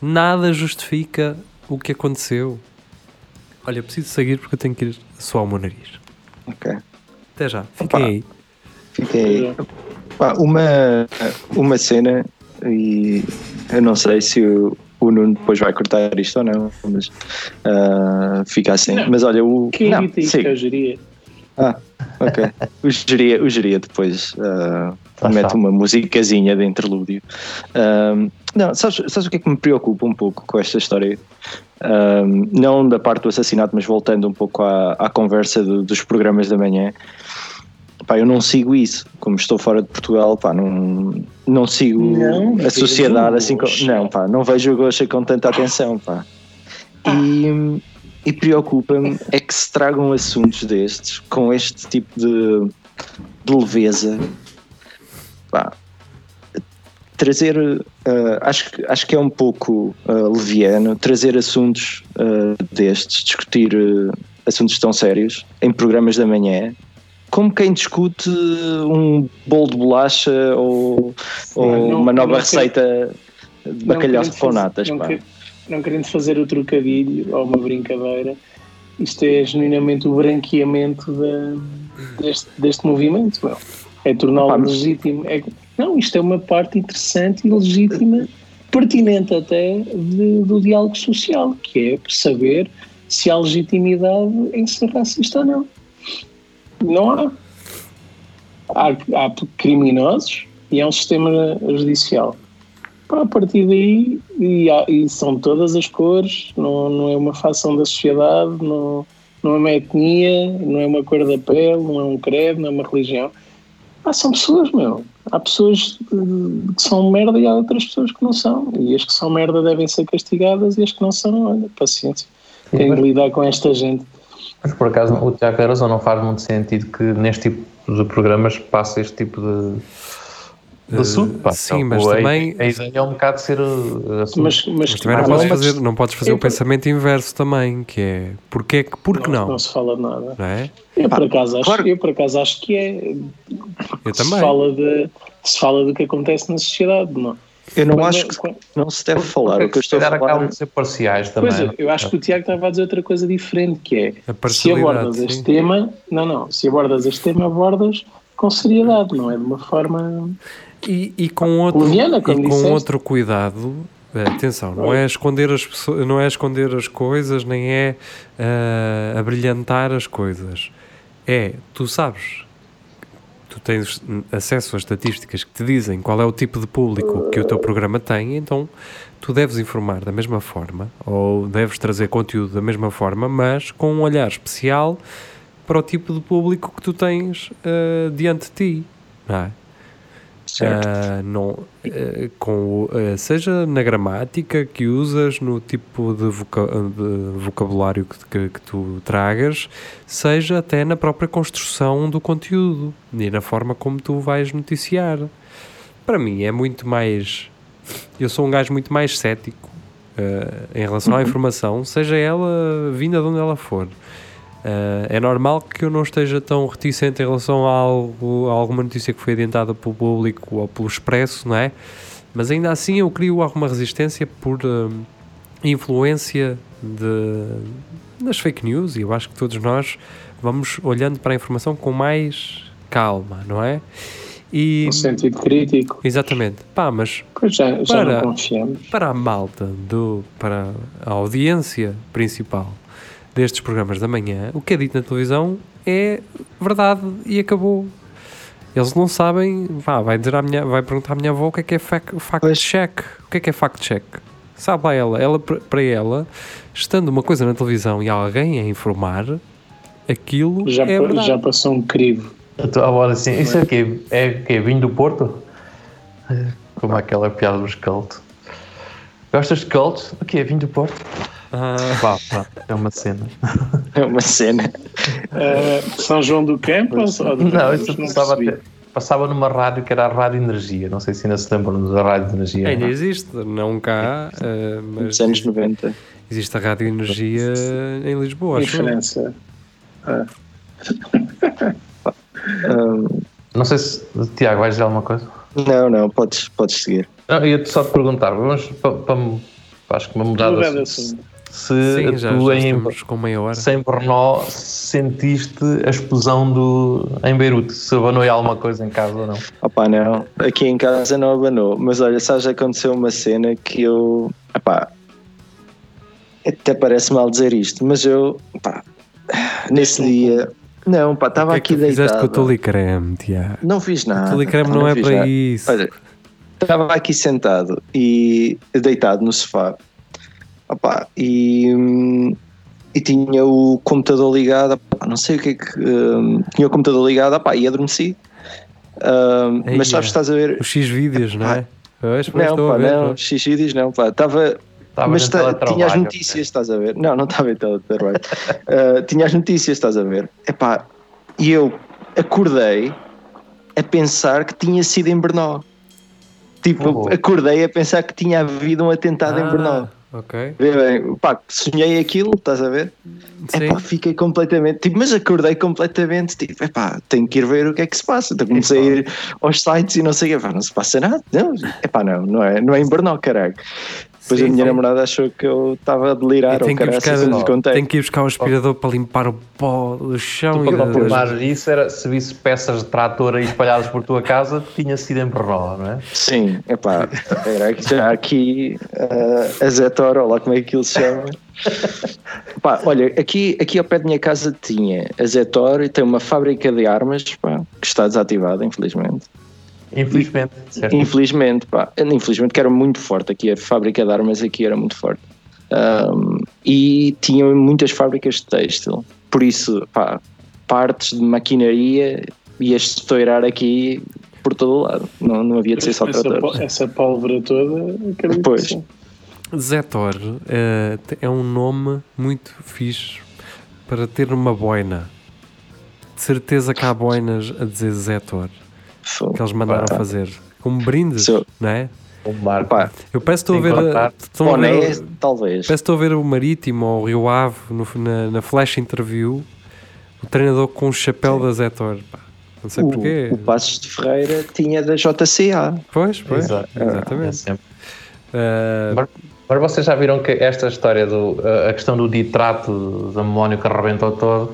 Speaker 1: Nada justifica o que aconteceu. Olha, preciso seguir porque eu tenho que ir suar o meu nariz.
Speaker 3: Ok.
Speaker 1: Até já. Fiquem aí.
Speaker 3: Fiquei. Pá, uma, uma cena, e eu não sei se o, o Nuno depois vai cortar isto ou não, mas ah, fica assim.
Speaker 2: Não.
Speaker 3: Mas olha, o.
Speaker 2: Quem
Speaker 3: não,
Speaker 2: evita isto
Speaker 3: sim.
Speaker 2: que eu geria?
Speaker 3: Ah, ok. <laughs> O geria, o geria depois ah,
Speaker 4: Tá
Speaker 3: mete
Speaker 4: chato.
Speaker 3: uma musicazinha de interlúdio. Ahm, não, sabes, sabes o que é que me preocupa um pouco com esta história? Ahm, não da parte do assassinato, mas voltando um pouco à, à conversa do- dos programas da manhã. Pá, eu não sigo isso. Como estou fora de Portugal, pá, não, não sigo
Speaker 2: Não,
Speaker 3: a sociedade assim. Com,
Speaker 2: Gosha.
Speaker 3: não, pá, não vejo o Gosha com tanta atenção, pá. E, e preocupa-me é que se tragam assuntos destes com este tipo de, de leveza. Pá, trazer, ah, acho, que- acho que é um pouco ah, leviano trazer assuntos ah, destes, discutir assuntos tão sérios em programas da manhã, como quem discute um bolo de bolacha ou, ou
Speaker 2: não-
Speaker 3: uma nova receita de
Speaker 2: Não
Speaker 3: bacalhau com natas,
Speaker 2: não,
Speaker 3: pá.
Speaker 2: que- não querendo fazer o trocadilho ou uma brincadeira, isto é genuinamente o branqueamento da- deste, deste movimento. Meu. É torná-lo legítimo. É- não, isto é uma parte interessante e legítima, pertinente até de- do diálogo social, que é saber se há legitimidade em ser racista ou não. Não há. Há, há criminosos e há um sistema judicial. Pá, a partir daí, e, há- e são todas as cores, não, não é uma facção da sociedade, não, não é uma etnia, não é uma cor da pele, não é um credo, não é uma religião. Pá, são pessoas, meu. Há pessoas que são merda e há outras pessoas que não são. E as que são merda devem ser castigadas e as que não são, olha, paciência. Tenho de lidar com esta gente.
Speaker 4: Mas por acaso o Tiago Cardoso não faz muito sentido que neste tipo de programas passe este tipo de, de
Speaker 1: Eh,
Speaker 4: assunto. pá.
Speaker 1: sim,
Speaker 4: Então,
Speaker 1: mas
Speaker 4: a-
Speaker 1: também-
Speaker 4: A ideia é um bocado ser uh, assunto.
Speaker 2: Mas, mas,
Speaker 1: Mas também não,
Speaker 2: Ah,
Speaker 1: podes
Speaker 2: mas
Speaker 1: fazer, não podes fazer o pensamento inverso também, que é porque é que porque
Speaker 2: não,
Speaker 1: não,
Speaker 2: não se fala de nada.
Speaker 1: não é?
Speaker 2: Eu por, acaso acho,
Speaker 3: claro.
Speaker 2: eu por acaso acho que é.
Speaker 1: Eu
Speaker 2: se
Speaker 1: também.
Speaker 2: fala, de, se fala do que acontece na sociedade. Não.
Speaker 3: Eu não
Speaker 2: Quando-
Speaker 3: acho que
Speaker 2: quando-
Speaker 3: não se deve falar.
Speaker 4: Porque
Speaker 3: O que eu estou a falar.
Speaker 4: acabam de ser parciais também.
Speaker 2: Pois é, eu acho que o Tiago estava a dizer outra coisa diferente, que é
Speaker 1: A
Speaker 2: se abordas
Speaker 1: sim.
Speaker 2: este tema, não, não, se abordas este tema, abordas com seriedade, não é de uma forma.
Speaker 1: E, e com outro, e com
Speaker 2: disseste.
Speaker 1: outro cuidado, eh, atenção, não é esconder as pessoas, não é esconder as coisas, nem é eh, abrilhantar as coisas. É, tu sabes, tu tens acesso a estatísticas que te dizem qual é o tipo de público que o teu programa tem, então tu deves informar da mesma forma, ou deves trazer conteúdo da mesma forma, mas com um olhar especial para o tipo de público que tu tens eh, diante de ti, é? Ah, não, ah, com, ah, seja na gramática que usas, no tipo de, voca- de vocabulário que, que, que tu tragas, seja até na própria construção do conteúdo e na forma como tu vais noticiar. Para mim é muito mais. Eu sou um gajo muito mais cético em relação à informação, seja ela vinda de onde ela for. Uh, é normal que eu não esteja tão reticente em relação a, algo, a alguma notícia que foi adiantada pelo público ou pelo expresso, não é? Mas ainda assim eu crio alguma resistência por uh, influência de, das fake news e eu acho que todos nós vamos olhando para a informação com mais calma, não é? E,
Speaker 2: no sentido crítico.
Speaker 1: exatamente. Pá, mas
Speaker 2: já, já
Speaker 1: Para-
Speaker 2: não confiamos.
Speaker 1: para a malta, do, para a audiência principal destes programas da manhã, o que é dito na televisão é verdade e acabou. Eles não sabem, vá, vai dizer à minha, vai perguntar à minha avó o que é que é fac- fact
Speaker 3: Pois.
Speaker 1: check. O que é que é fact check? Sabe lá ela, ela para ela, estando uma coisa na televisão e alguém a informar, aquilo
Speaker 2: Já,
Speaker 1: é verdade.
Speaker 2: já passou um crivo.
Speaker 4: A tua avó assim, isso é o quê? É o quê? Vinho do Porto? Como aquela piada dos cultos. Gostas de cultos? O quê? Vinho do Porto?
Speaker 1: Ah,
Speaker 4: Pá, pá, é uma cena.
Speaker 3: É uma cena.
Speaker 2: Uh, São João do Campo ou ou do
Speaker 4: Não, isso
Speaker 2: Não
Speaker 4: passava, até- passava numa rádio que era a Rádio Energia. Não sei se ainda se lembram da Rádio Energia.
Speaker 1: ainda
Speaker 4: não?
Speaker 1: existe, não cá, ah, mas
Speaker 3: Nos anos 90.
Speaker 1: existe a Rádio Energia em Lisboa, acho eu.
Speaker 2: Diferença.
Speaker 3: Hum, <laughs>
Speaker 4: Não sei se, Tiago, vais dizer alguma coisa?
Speaker 3: não, não, podes, podes seguir.
Speaker 4: Não, eu ia só te perguntar, vamos para, para, acho que uma mudada Se
Speaker 1: Sim, já,
Speaker 4: tu
Speaker 1: já
Speaker 4: em,
Speaker 1: com meia hora.
Speaker 4: sem Brno sentiste a explosão do, em Beirute, se abanou aí alguma coisa em casa ou não.
Speaker 3: Opá, não. Aqui em casa não abanou. Mas olha, sabes, aconteceu uma cena que eu. Opá, até parece mal dizer isto, mas eu. Opá, nesse dia. Não, pá, estava
Speaker 1: O que é que
Speaker 3: aqui
Speaker 1: tu fizeste
Speaker 3: deitado.
Speaker 1: com o Tulicreme, Tiago?
Speaker 3: Não fiz nada.
Speaker 1: O Tulicreme
Speaker 3: pá,
Speaker 1: não, é para
Speaker 3: nada.
Speaker 1: isso.
Speaker 3: Olha, estava aqui sentado e deitado no sofá. Opá, e, hum, e tinha o computador ligado. opá, não sei o que é que. hum, tinha o computador ligado opá, e adormeci.
Speaker 1: Eia.
Speaker 3: mas sabes, estás a ver.
Speaker 1: Os X vídeos, não é? Pois, pois,
Speaker 3: Não, pá,
Speaker 1: ver.
Speaker 3: não, X vídeos não, pá. Estava. Mas tinha as notícias, estás a ver? Não, não estava em teletrabalho. uh, <laughs> tinha as notícias, estás a ver? Epá, e eu acordei a pensar que tinha sido em Brno. Tipo,
Speaker 4: Oh.
Speaker 3: acordei a pensar que tinha havido um atentado em
Speaker 1: Ah,
Speaker 3: Brno.
Speaker 1: Ok.
Speaker 3: Vê bem, pá, sonhei aquilo, estás a ver?
Speaker 1: Sim.
Speaker 3: Epá, fiquei completamente, tipo, mas acordei completamente, tipo, epá, tenho que ir ver o que é que se passa. Então comecei a ir aos sites e não sei o que, não se passa nada, não, epá, não, não é, não é em Brno, caralho. Depois
Speaker 1: Sim,
Speaker 3: a minha
Speaker 1: sim.
Speaker 3: namorada achou que eu estava a delirar, ou
Speaker 1: tem que, buscar,
Speaker 3: contei.
Speaker 1: tem que ir buscar o aspirador para limpar o pó do chão
Speaker 4: Tu,
Speaker 1: e
Speaker 4: para
Speaker 1: das-
Speaker 4: confirmar isso, era, se visse peças de trator aí espalhadas por tua casa, tinha sido em Brno, não é?
Speaker 3: Sim, epá, era que já aqui uh, a Zetor, ou lá como é que ele se chama. <laughs> Pá, olha, aqui, aqui ao pé da minha casa tinha a Zetor e tem uma fábrica de armas pá, que está desativada, infelizmente.
Speaker 4: Infelizmente. certo?
Speaker 3: Infelizmente, pá, infelizmente que era muito forte aqui, a fábrica de armas aqui era muito forte. Um, e tinha muitas fábricas de têxtil, por isso, pá, partes de maquinaria ia estourar aqui por todo o lado, não, não havia de ser só
Speaker 2: essa,
Speaker 3: tratores.
Speaker 2: essa pólvora toda, acredito
Speaker 3: Pois.
Speaker 2: que sim.
Speaker 1: Zetor eh, te- é um nome muito fixe para ter uma boina. De certeza que há boinas a dizer Zetor
Speaker 3: Fogo.
Speaker 1: que eles mandaram
Speaker 3: Pá.
Speaker 1: fazer como brindes,
Speaker 3: Sou-
Speaker 1: não é?
Speaker 4: Um barco.
Speaker 3: Pá,
Speaker 1: Eu peço que estou a ver, a-
Speaker 4: contar
Speaker 1: estão a ver, parece
Speaker 3: talvez.
Speaker 1: que estou a ver o Marítimo ou o Rio Ave no- na, na flash interview, o treinador com o chapéu da Zetor. Pá, não sei
Speaker 3: O,
Speaker 1: porquê.
Speaker 3: o Passos de Ferreira tinha da JCA.
Speaker 1: Pois, pois,
Speaker 4: Exato. É
Speaker 1: exatamente.
Speaker 4: sempre.
Speaker 1: Eh,
Speaker 4: Mas, mas vocês já viram que esta história, do, a- a questão do ditrato de amónio que arrebentou todo,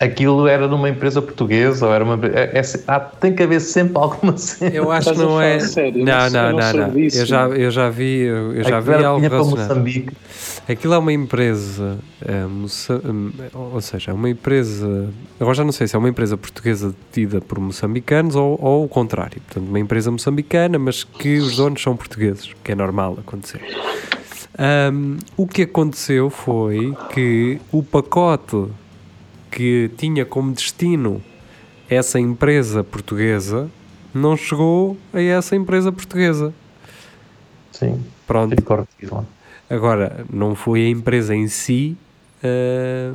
Speaker 4: aquilo era de uma empresa portuguesa ou era uma. É, é- há- tem que haver sempre <laughs> alguma cena.
Speaker 1: Eu acho que não é.
Speaker 2: sério? Eu
Speaker 1: Não,
Speaker 2: não- eu
Speaker 1: não,
Speaker 2: não
Speaker 1: não, não. Eu já, eu já vi, eu eu já
Speaker 4: Aquilo
Speaker 1: vi algo relacionado.
Speaker 4: Moçambique.
Speaker 1: Aquilo é uma empresa, moça- hum, ou seja, é uma empresa. Agora já não sei se é uma empresa portuguesa detida por moçambicanos ou, ou o contrário. Portanto, uma empresa moçambicana, mas que os donos são portugueses, que é normal acontecer. Hum, o que aconteceu foi que o pacote que tinha como destino essa empresa portuguesa não chegou a essa empresa portuguesa.
Speaker 4: Sim,
Speaker 1: Pronto. Agora, não foi a empresa em si, ah,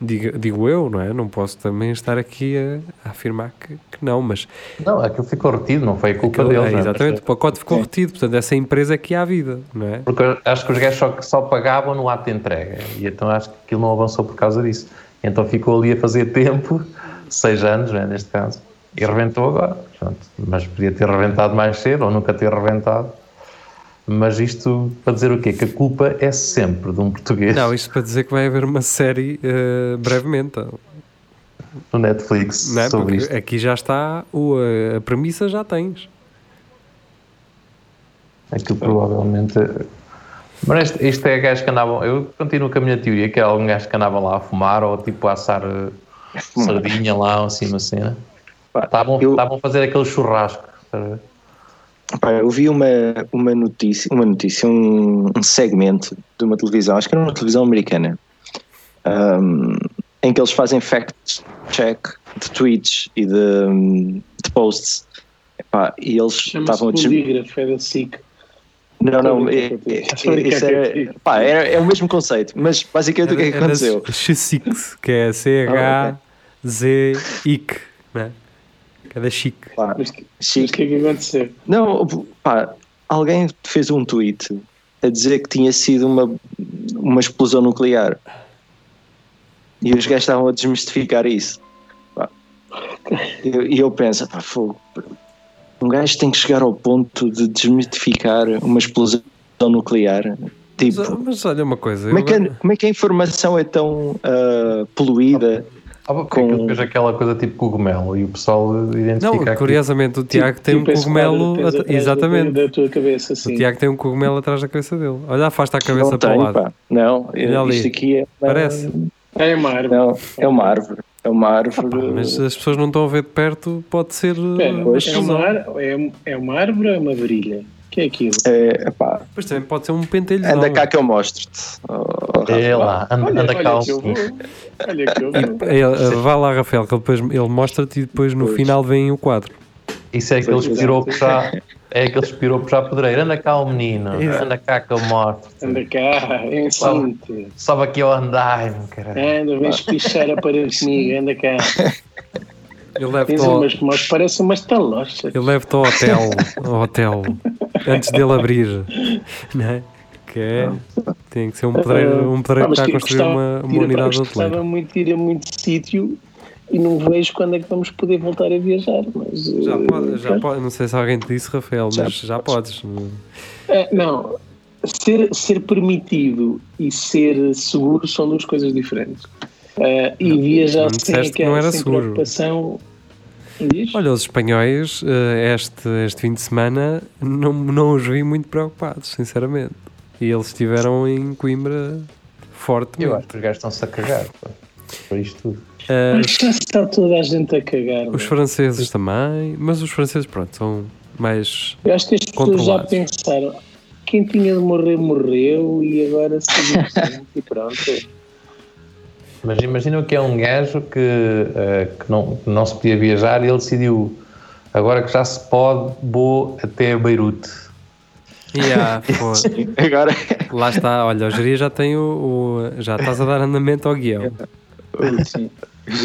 Speaker 1: digo, digo eu, não é? Não posso também estar aqui a, a afirmar que, que não, mas
Speaker 4: Não, aquilo ficou retido, não foi culpa
Speaker 1: aquilo-
Speaker 4: deles.
Speaker 1: é,
Speaker 4: né?
Speaker 1: exatamente, o pacote ficou retido, portanto, essa empresa é que há vida, não é?
Speaker 4: Porque acho que os gajos só, só pagavam no ato de entrega e então acho que aquilo não avançou por causa disso. Então ficou ali a fazer tempo, seis anos, né, neste caso, e reventou agora. Mas podia ter reventado mais cedo ou nunca ter reventado. Mas isto para dizer o quê? Que a culpa é sempre de um português
Speaker 1: Não, isto para dizer que vai haver uma série ah, brevemente,
Speaker 4: no Netflix
Speaker 1: não é?
Speaker 4: sobre isto.
Speaker 1: aqui já está, o, a, a premissa já tens.
Speaker 4: Aquilo provavelmente. Mas isto, isto é gajos que andavam. Eu continuo com a minha teoria que é algum gajo que andava lá a fumar ou tipo a assar eh, sardinha lá ou assim, uma cena. Estavam
Speaker 3: eu-
Speaker 4: a fazer aquele churrasco. ver?
Speaker 3: Pá, eu vi uma, uma notícia, uma notícia um, um segmento de uma televisão, acho que era uma televisão americana, um, em que eles fazem fact-check de tweets e de, de posts. Epá, e eles estavam a des-
Speaker 2: polígrafo, é da SIC.
Speaker 3: Não, não, é, é, era,
Speaker 2: contigo. <laughs>
Speaker 3: pá, era- é o mesmo conceito, mas basicamente o que é que aconteceu?
Speaker 1: X6, que é C-H-Z-IC, não é? Que é da chic.
Speaker 3: Pá,
Speaker 2: Mas, o que é que aconteceu?
Speaker 3: Não, pá, alguém fez um tweet a dizer que tinha sido uma, uma explosão nuclear. E os gajos estavam a desmistificar isso. E eu, e eu penso, pá, fogo, um gajo tem que chegar ao ponto de desmistificar uma explosão nuclear.
Speaker 1: Mas,
Speaker 3: Tipo,
Speaker 1: mas olha uma coisa,
Speaker 3: como é, que,
Speaker 1: eu-
Speaker 3: a- como é que a informação é tão ah, poluída?
Speaker 4: Ah, porque
Speaker 3: Com-
Speaker 4: aquilo depois aquela coisa tipo cogumelo e o pessoal identifica
Speaker 1: Não, curiosamente o Tiago tem um
Speaker 2: Tipo
Speaker 1: cogumelo. Exatamente.
Speaker 2: Da, tua cabeça,
Speaker 1: O
Speaker 2: assim.
Speaker 1: Tiago tem um cogumelo atrás da cabeça dele. Olha, afasta a cabeça
Speaker 3: Não
Speaker 1: para o
Speaker 3: tenho,
Speaker 1: lado.
Speaker 3: pá. Não,
Speaker 1: Olha ali.
Speaker 3: isto aqui é.
Speaker 1: Parece.
Speaker 2: É uma árvore.
Speaker 3: Não, é uma árvore. É uma árvore.
Speaker 1: Mas as pessoas não estão a ver de perto, pode ser.
Speaker 2: Espera,
Speaker 1: uh,
Speaker 3: Pois.
Speaker 2: é, uma ar- é, é uma árvore ou é uma virilha? O que é aquilo?
Speaker 3: É, pá,
Speaker 1: Pois também pode ser um pentelho.
Speaker 3: Anda cá que eu mostro-te. Oh.
Speaker 4: É lá, anda,
Speaker 2: Olha,
Speaker 4: anda cá
Speaker 2: olha que eu vou. Olha que eu vou.
Speaker 1: Ele, uh, vá lá, Rafael, que ele depois ele mostra-te e depois no
Speaker 3: Pois.
Speaker 1: final vem o quadro.
Speaker 4: Isso é aqueles
Speaker 2: Pois,
Speaker 4: piropos já. É aqueles piropos já pedreiro. Anda cá o menino,
Speaker 1: Exato.
Speaker 4: anda cá que eu mostro.
Speaker 2: Anda cá, ensino-te.
Speaker 4: Sobe aqui ao andaime, caralho.
Speaker 2: Anda, vens pichar a parede comigo, anda cá.
Speaker 1: Eu levo-te ao,
Speaker 2: umas parece umas talochas.
Speaker 1: eu levo-te ao hotel, ao hotel, antes dele abrir, não é? que é. Tem que ser um pedreiro, um pedreiro que está a construir uma, uma unidade
Speaker 2: Gostava
Speaker 1: hoteleira.
Speaker 2: muito de ir a muito sítio e não vejo quando é que vamos poder voltar a viajar. Mas,
Speaker 1: Já
Speaker 2: eh,
Speaker 1: pode, já pode, não sei se alguém te disse, Rafael,
Speaker 2: Já
Speaker 1: mas já podes.
Speaker 2: É, não, ser, ser permitido e ser seguro são duas coisas diferentes. Eh, e viajar
Speaker 1: não
Speaker 2: sem,
Speaker 1: disseste que
Speaker 2: aquela,
Speaker 1: não era
Speaker 2: sem
Speaker 1: seguro.
Speaker 2: preocupação. Diz?
Speaker 1: Olha, os espanhóis, eh, este, este fim de semana, não, não os vi muito preocupados, sinceramente. E eles estiveram em Coimbra fortemente.
Speaker 4: Eu acho que os gajos estão-se a cagar. pá, Isto tudo.
Speaker 1: Eh,
Speaker 2: Mas já está toda a gente a cagar.
Speaker 1: os
Speaker 2: meu.
Speaker 1: franceses também, mas os franceses, pronto, são mais.
Speaker 2: Eu acho que as pessoas já pensaram. Quem tinha de morrer, morreu e agora seguimos e pronto.
Speaker 4: Mas imagina que é um gajo que, eh, que não, que não se podia viajar e ele decidiu, agora que já se pode, vou até Beirute.
Speaker 1: Yeah, <laughs> pô,
Speaker 3: Agora,
Speaker 1: lá está, olha, o Jeria já tem o, o- Já estás a dar andamento ao guião.
Speaker 2: Sim. <laughs>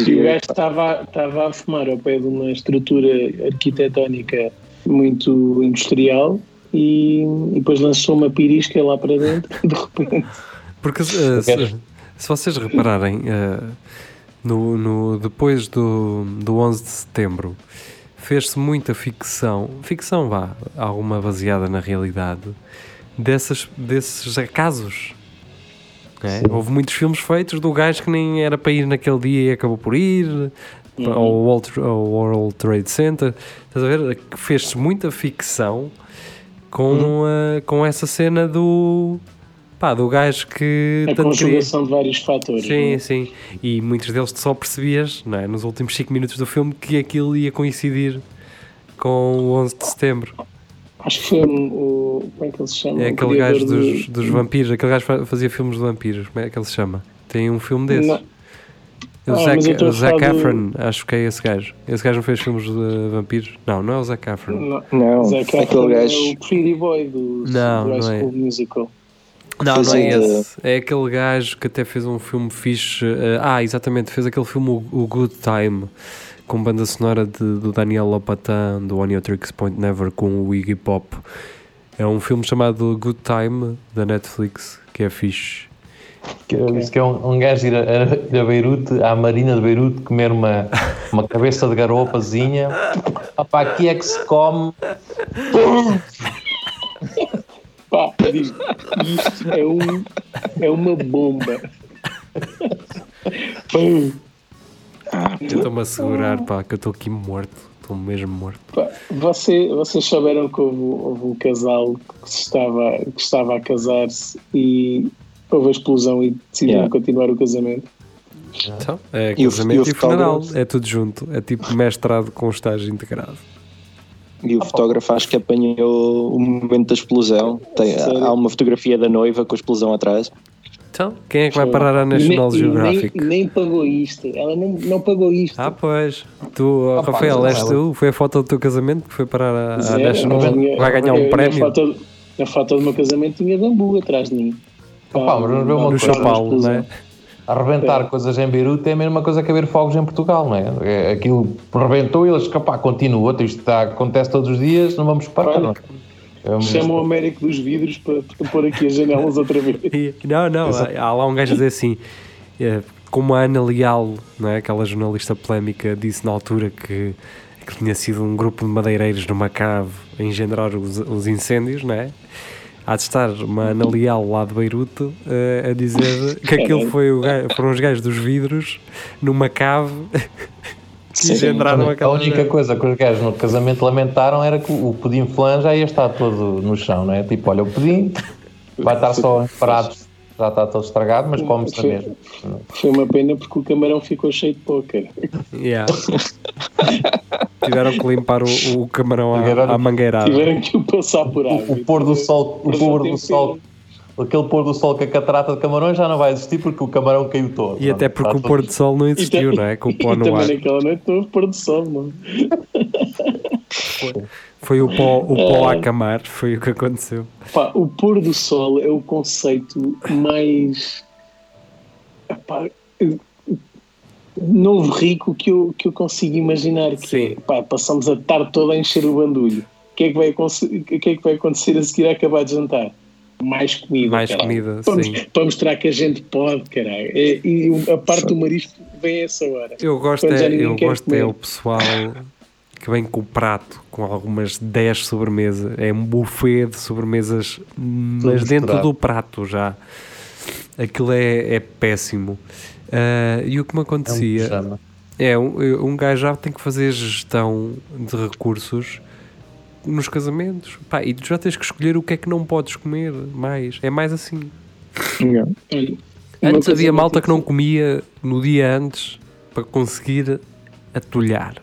Speaker 2: E o gajo estava, estava a fumar ao pé de uma estrutura arquitetónica muito industrial e, e depois lançou uma pirisca lá para dentro de repente.
Speaker 1: Porque <laughs> eh, se, se vocês repararem, eh, no, no- depois do, do 11 de setembro, fez-se muita ficção, ficção vá, alguma baseada na realidade, dessas, desses acasos. É? Houve muitos filmes feitos do gajo que nem era para ir naquele dia e acabou por ir, ao, World, ao World Trade Center. Estás a ver? Que Fez-se muita ficção com, eh, com essa cena do. Pá, do gajo que
Speaker 2: A
Speaker 1: tanto queria.
Speaker 2: conjugação de vários fatores.
Speaker 1: Sim,
Speaker 2: não é?
Speaker 1: sim. E muitos deles tu só percebias, não é? nos últimos 5 minutos do filme, que aquilo ia coincidir com o 11 de setembro.
Speaker 2: Acho que foi o. Como é que ele se chama?
Speaker 1: É
Speaker 2: O
Speaker 1: aquele gajo dos,
Speaker 2: do-
Speaker 1: dos vampiros, aquele gajo fa- fazia filmes de vampiros, como é que ele se chama? Tem um filme desses.
Speaker 2: Não.
Speaker 1: O
Speaker 2: Ah,
Speaker 1: Zac, o Zac Efron, acho que é esse gajo. Esse gajo não fez filmes de vampiros? Não, não é o Zac Efron.
Speaker 2: Não,
Speaker 3: não,
Speaker 2: Zac
Speaker 3: aquele
Speaker 2: Efron é
Speaker 3: gajo.
Speaker 2: o Pretty Boy do,
Speaker 1: Não,
Speaker 2: do High
Speaker 1: não é.
Speaker 2: School Musical.
Speaker 1: Não, não é
Speaker 3: de-
Speaker 1: esse. É aquele gajo que até fez um filme fixe. eh, ah, exatamente, fez aquele filme o, Good Time, com banda sonora de, do Daniel Lopatin, do One Your Tricks Point Never, com o Iggy Pop. É um filme chamado Good Time, da Netflix, que é fixe.
Speaker 4: Que que é um, um gajo ir a, a- ir a Beirute, à Marina de Beirute, comer uma, uma cabeça de garopazinha. <laughs> Opa, aqui é que se come.
Speaker 2: Pá, diz, isto é, um, é uma bomba. Pum.
Speaker 1: Estou-me a segurar, pá, que eu estou aqui morto. Estou mesmo morto.
Speaker 2: Pá, você, vocês souberam que houve, houve um casal que, estava, que estava a casar-se e houve a explosão e decidiram
Speaker 3: Yeah.
Speaker 2: continuar o casamento.
Speaker 1: Então, é
Speaker 3: E o-
Speaker 1: casamento
Speaker 3: e
Speaker 1: e,
Speaker 3: o
Speaker 1: funeral.
Speaker 3: fotógrafo?
Speaker 1: É tudo junto. É tipo mestrado com estágio integrado.
Speaker 3: E o fotógrafo acho que apanhou o momento da explosão. Tem- há uma fotografia da noiva com a explosão atrás.
Speaker 1: Então, quem é que vai parar à National
Speaker 2: nem,
Speaker 1: Geographic?
Speaker 2: Nem, nem pagou isto. Ela não, não pagou isto.
Speaker 1: Ah, pois. Tu, oh,
Speaker 4: Opa,
Speaker 1: Rafael, és tu? Foi a foto do teu casamento que foi parar à, à. National?
Speaker 2: Tinha-
Speaker 1: Vai ganhar
Speaker 2: eu-
Speaker 1: um
Speaker 2: na
Speaker 1: prémio?
Speaker 2: foto- Na foto do meu casamento tinha bambu atrás de mim.
Speaker 4: Opa, mas vamos ver uma
Speaker 1: No
Speaker 4: coisa.
Speaker 1: Chapal, não é?
Speaker 4: Arrebentar
Speaker 2: É.
Speaker 4: coisas em Beirute é a mesma coisa que haver fogos em Portugal, não é? É, Aquilo rebentou e eles, capá, continua. Isto está, acontece todos os dias, não vamos parar. Não. é?
Speaker 2: Chama o Américo dos vidros para, para pôr aqui as janelas outra vez. <laughs>
Speaker 1: Não, não, há lá um gajo a dizer assim, eh, como a Ana Leal, não é? aquela jornalista polémica, disse na altura que, que tinha sido um grupo de madeireiros numa cave a engendrar os, os incêndios, não é? Há de estar uma Ana Leal lá de Beirute eh, a dizer que aquilo foi o gajo, foram os gajos dos vidros numa cave <laughs> que
Speaker 2: Sim,
Speaker 4: A única coisa que os gajos no casamento lamentaram era que o pudim flan já ia estar todo no chão, não é? Tipo, olha, o pudim vai estar só em pratos, já está todo estragado, mas come-se na mesma.
Speaker 2: Foi uma pena porque o camarão ficou cheio de póquer.
Speaker 1: Yeah. <laughs> Tiveram que limpar o, o camarão à, à mangueirada.
Speaker 2: Tiveram que o passar por água.
Speaker 4: O, o pôr do sol, o pôr do sol, aquele pôr do sol com a catarata de camarões já não vai existir porque o camarão caiu todo.
Speaker 1: E até porque o pôr do sol não existiu, não é? Com o pó no ar.
Speaker 2: naquela noite não houve pôr do sol, mano.
Speaker 1: Foi o pó, o pó a camar, foi o que aconteceu.
Speaker 2: Pá, o pôr do sol é o conceito mais epá, novo rico que eu, que eu consigo imaginar. Que
Speaker 1: Sim.
Speaker 2: é, pá, passamos a tarde toda a encher o bandulho. O que, é que vai, que é que vai acontecer a seguir a acabar de jantar? mais comida.
Speaker 1: Mais
Speaker 2: caralho.
Speaker 1: comida,
Speaker 2: para,
Speaker 1: sim.
Speaker 2: para mostrar que a gente pode, caralho. E, e a parte do marisco vem a essa hora.
Speaker 1: Eu gosto, é, eu gosto é o pessoal que vem com o prato com algumas 10 sobremesas. É um buffet de sobremesas, mas dentro do prato já. Aquilo é, é péssimo. Ah, e o que me
Speaker 4: É um
Speaker 1: acontecia é um, um gajo já tem que fazer gestão de recursos nos casamentos. Pá, e tu já tens que escolher o que é que não podes comer mais. É mais assim.
Speaker 2: Olha, uma
Speaker 1: Antes havia malta que não comia no dia antes para conseguir atulhar.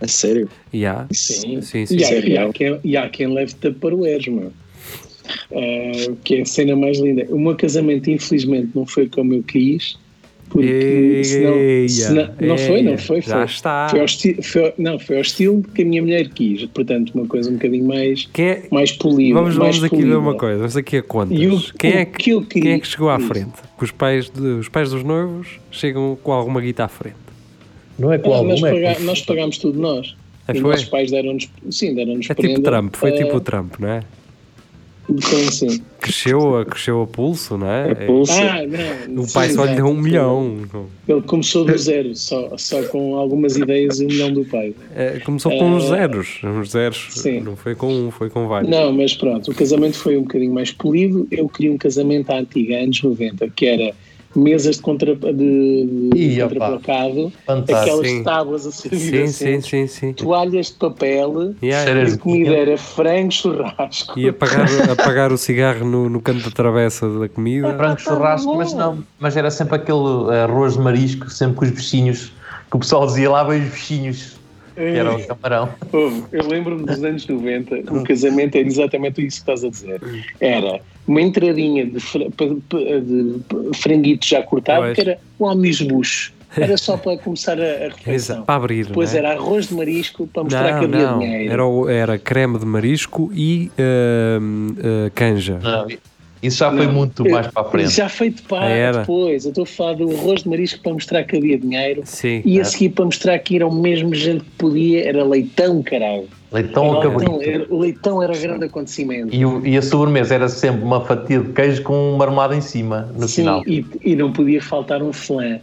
Speaker 3: A sério?
Speaker 1: E há.
Speaker 2: Sim,
Speaker 1: Sim, sim,
Speaker 2: e, há, e, há quem, e há quem leve taparoeiros, meu. Ah, que é a cena mais linda. O meu casamento, infelizmente, não foi como eu quis, porque senão,
Speaker 1: Eia,
Speaker 2: senão- não foi, não
Speaker 1: eia,
Speaker 2: foi,
Speaker 1: Já
Speaker 2: foi.
Speaker 1: está.
Speaker 2: Foi ao, foi não, foi ao estilo que a minha mulher quis, portanto, uma coisa um bocadinho mais,
Speaker 1: é-
Speaker 2: mais polida.
Speaker 1: Vamos,
Speaker 2: mais
Speaker 1: vamos aqui ver uma coisa. Vamos aqui a contas.
Speaker 2: E o-
Speaker 1: quem, é que,
Speaker 2: que eu queria-
Speaker 1: quem é que chegou à
Speaker 2: Isso.
Speaker 1: frente? Que os pais, de- os pais dos noivos chegam com alguma guita à frente.
Speaker 4: Não é com
Speaker 2: Ah, nós,
Speaker 4: alguma, é
Speaker 2: paga-
Speaker 4: com-
Speaker 2: nós pagámos tudo nós.
Speaker 1: Ah,
Speaker 2: Os
Speaker 1: foi?
Speaker 2: nossos pais deram-nos, sim, deram-nos
Speaker 1: É tipo Trump, foi
Speaker 2: ah,
Speaker 1: tipo o Trump, não é?
Speaker 2: Então, assim.
Speaker 1: Cresceu a, cresceu a pulso, não é?
Speaker 3: A pulso.
Speaker 2: Ah, não.
Speaker 1: O pai
Speaker 2: sim,
Speaker 1: só lhe deu um milhão.
Speaker 2: Ele começou do zero, só, só com algumas ideias e um milhão do pai.
Speaker 1: É, começou com uns zeros. Uns zeros.
Speaker 2: Sim.
Speaker 1: Não foi com um, foi com vários.
Speaker 2: Não, mas pronto, o casamento foi um bocadinho mais polido. Eu queria um casamento à antiga, anos 90, que era mesas de, contra, de, de
Speaker 4: Ih,
Speaker 2: contraplacado, aquelas
Speaker 1: Sim.
Speaker 2: tábuas a servir
Speaker 1: Sim, sim,
Speaker 2: assentos,
Speaker 1: sim, sim.
Speaker 2: toalhas de papel,
Speaker 1: Yeah.
Speaker 2: E a comida era frango, churrasco.
Speaker 1: E apagar, <laughs> apagar o cigarro no, no canto da travessa da comida.
Speaker 4: frango churrasco, mas não, mas era sempre aquele arroz de marisco, sempre com os bichinhos, que o pessoal dizia lá bem os bichinhos, que era o camarão.
Speaker 2: Eu lembro-me dos anos 90, o casamento era exatamente isso que estás a dizer. Era uma entradinha de, fra- pa- pa- de franguito já cortado,
Speaker 1: Pois.
Speaker 2: que era um almisbucho. Era só para começar a, refeição.
Speaker 1: Exato, para abrir.
Speaker 2: Depois
Speaker 1: não é?
Speaker 2: era arroz de marisco para mostrar
Speaker 1: Não,
Speaker 2: que havia
Speaker 1: não.
Speaker 2: dinheiro.
Speaker 1: Era, o- era creme de marisco e hum, uh, canja.
Speaker 4: Não, isso já foi
Speaker 2: Não,
Speaker 4: muito
Speaker 2: eu-
Speaker 4: mais para a frente.
Speaker 2: Já feito para
Speaker 1: Era.
Speaker 2: depois. Eu estou a falar do arroz de marisco para mostrar que havia dinheiro.
Speaker 1: Sim.
Speaker 2: E a seguir para mostrar que era o mesmo gente que podia, era leitão, caralho.
Speaker 4: Leitão
Speaker 2: Era
Speaker 4: ou
Speaker 2: leitão, era- o leitão era grande acontecimento.
Speaker 4: E, o- e a sobremesa era sempre uma fatia de queijo com um marmelada em cima, no
Speaker 2: Sim,
Speaker 4: final.
Speaker 2: e, e não podia faltar um flan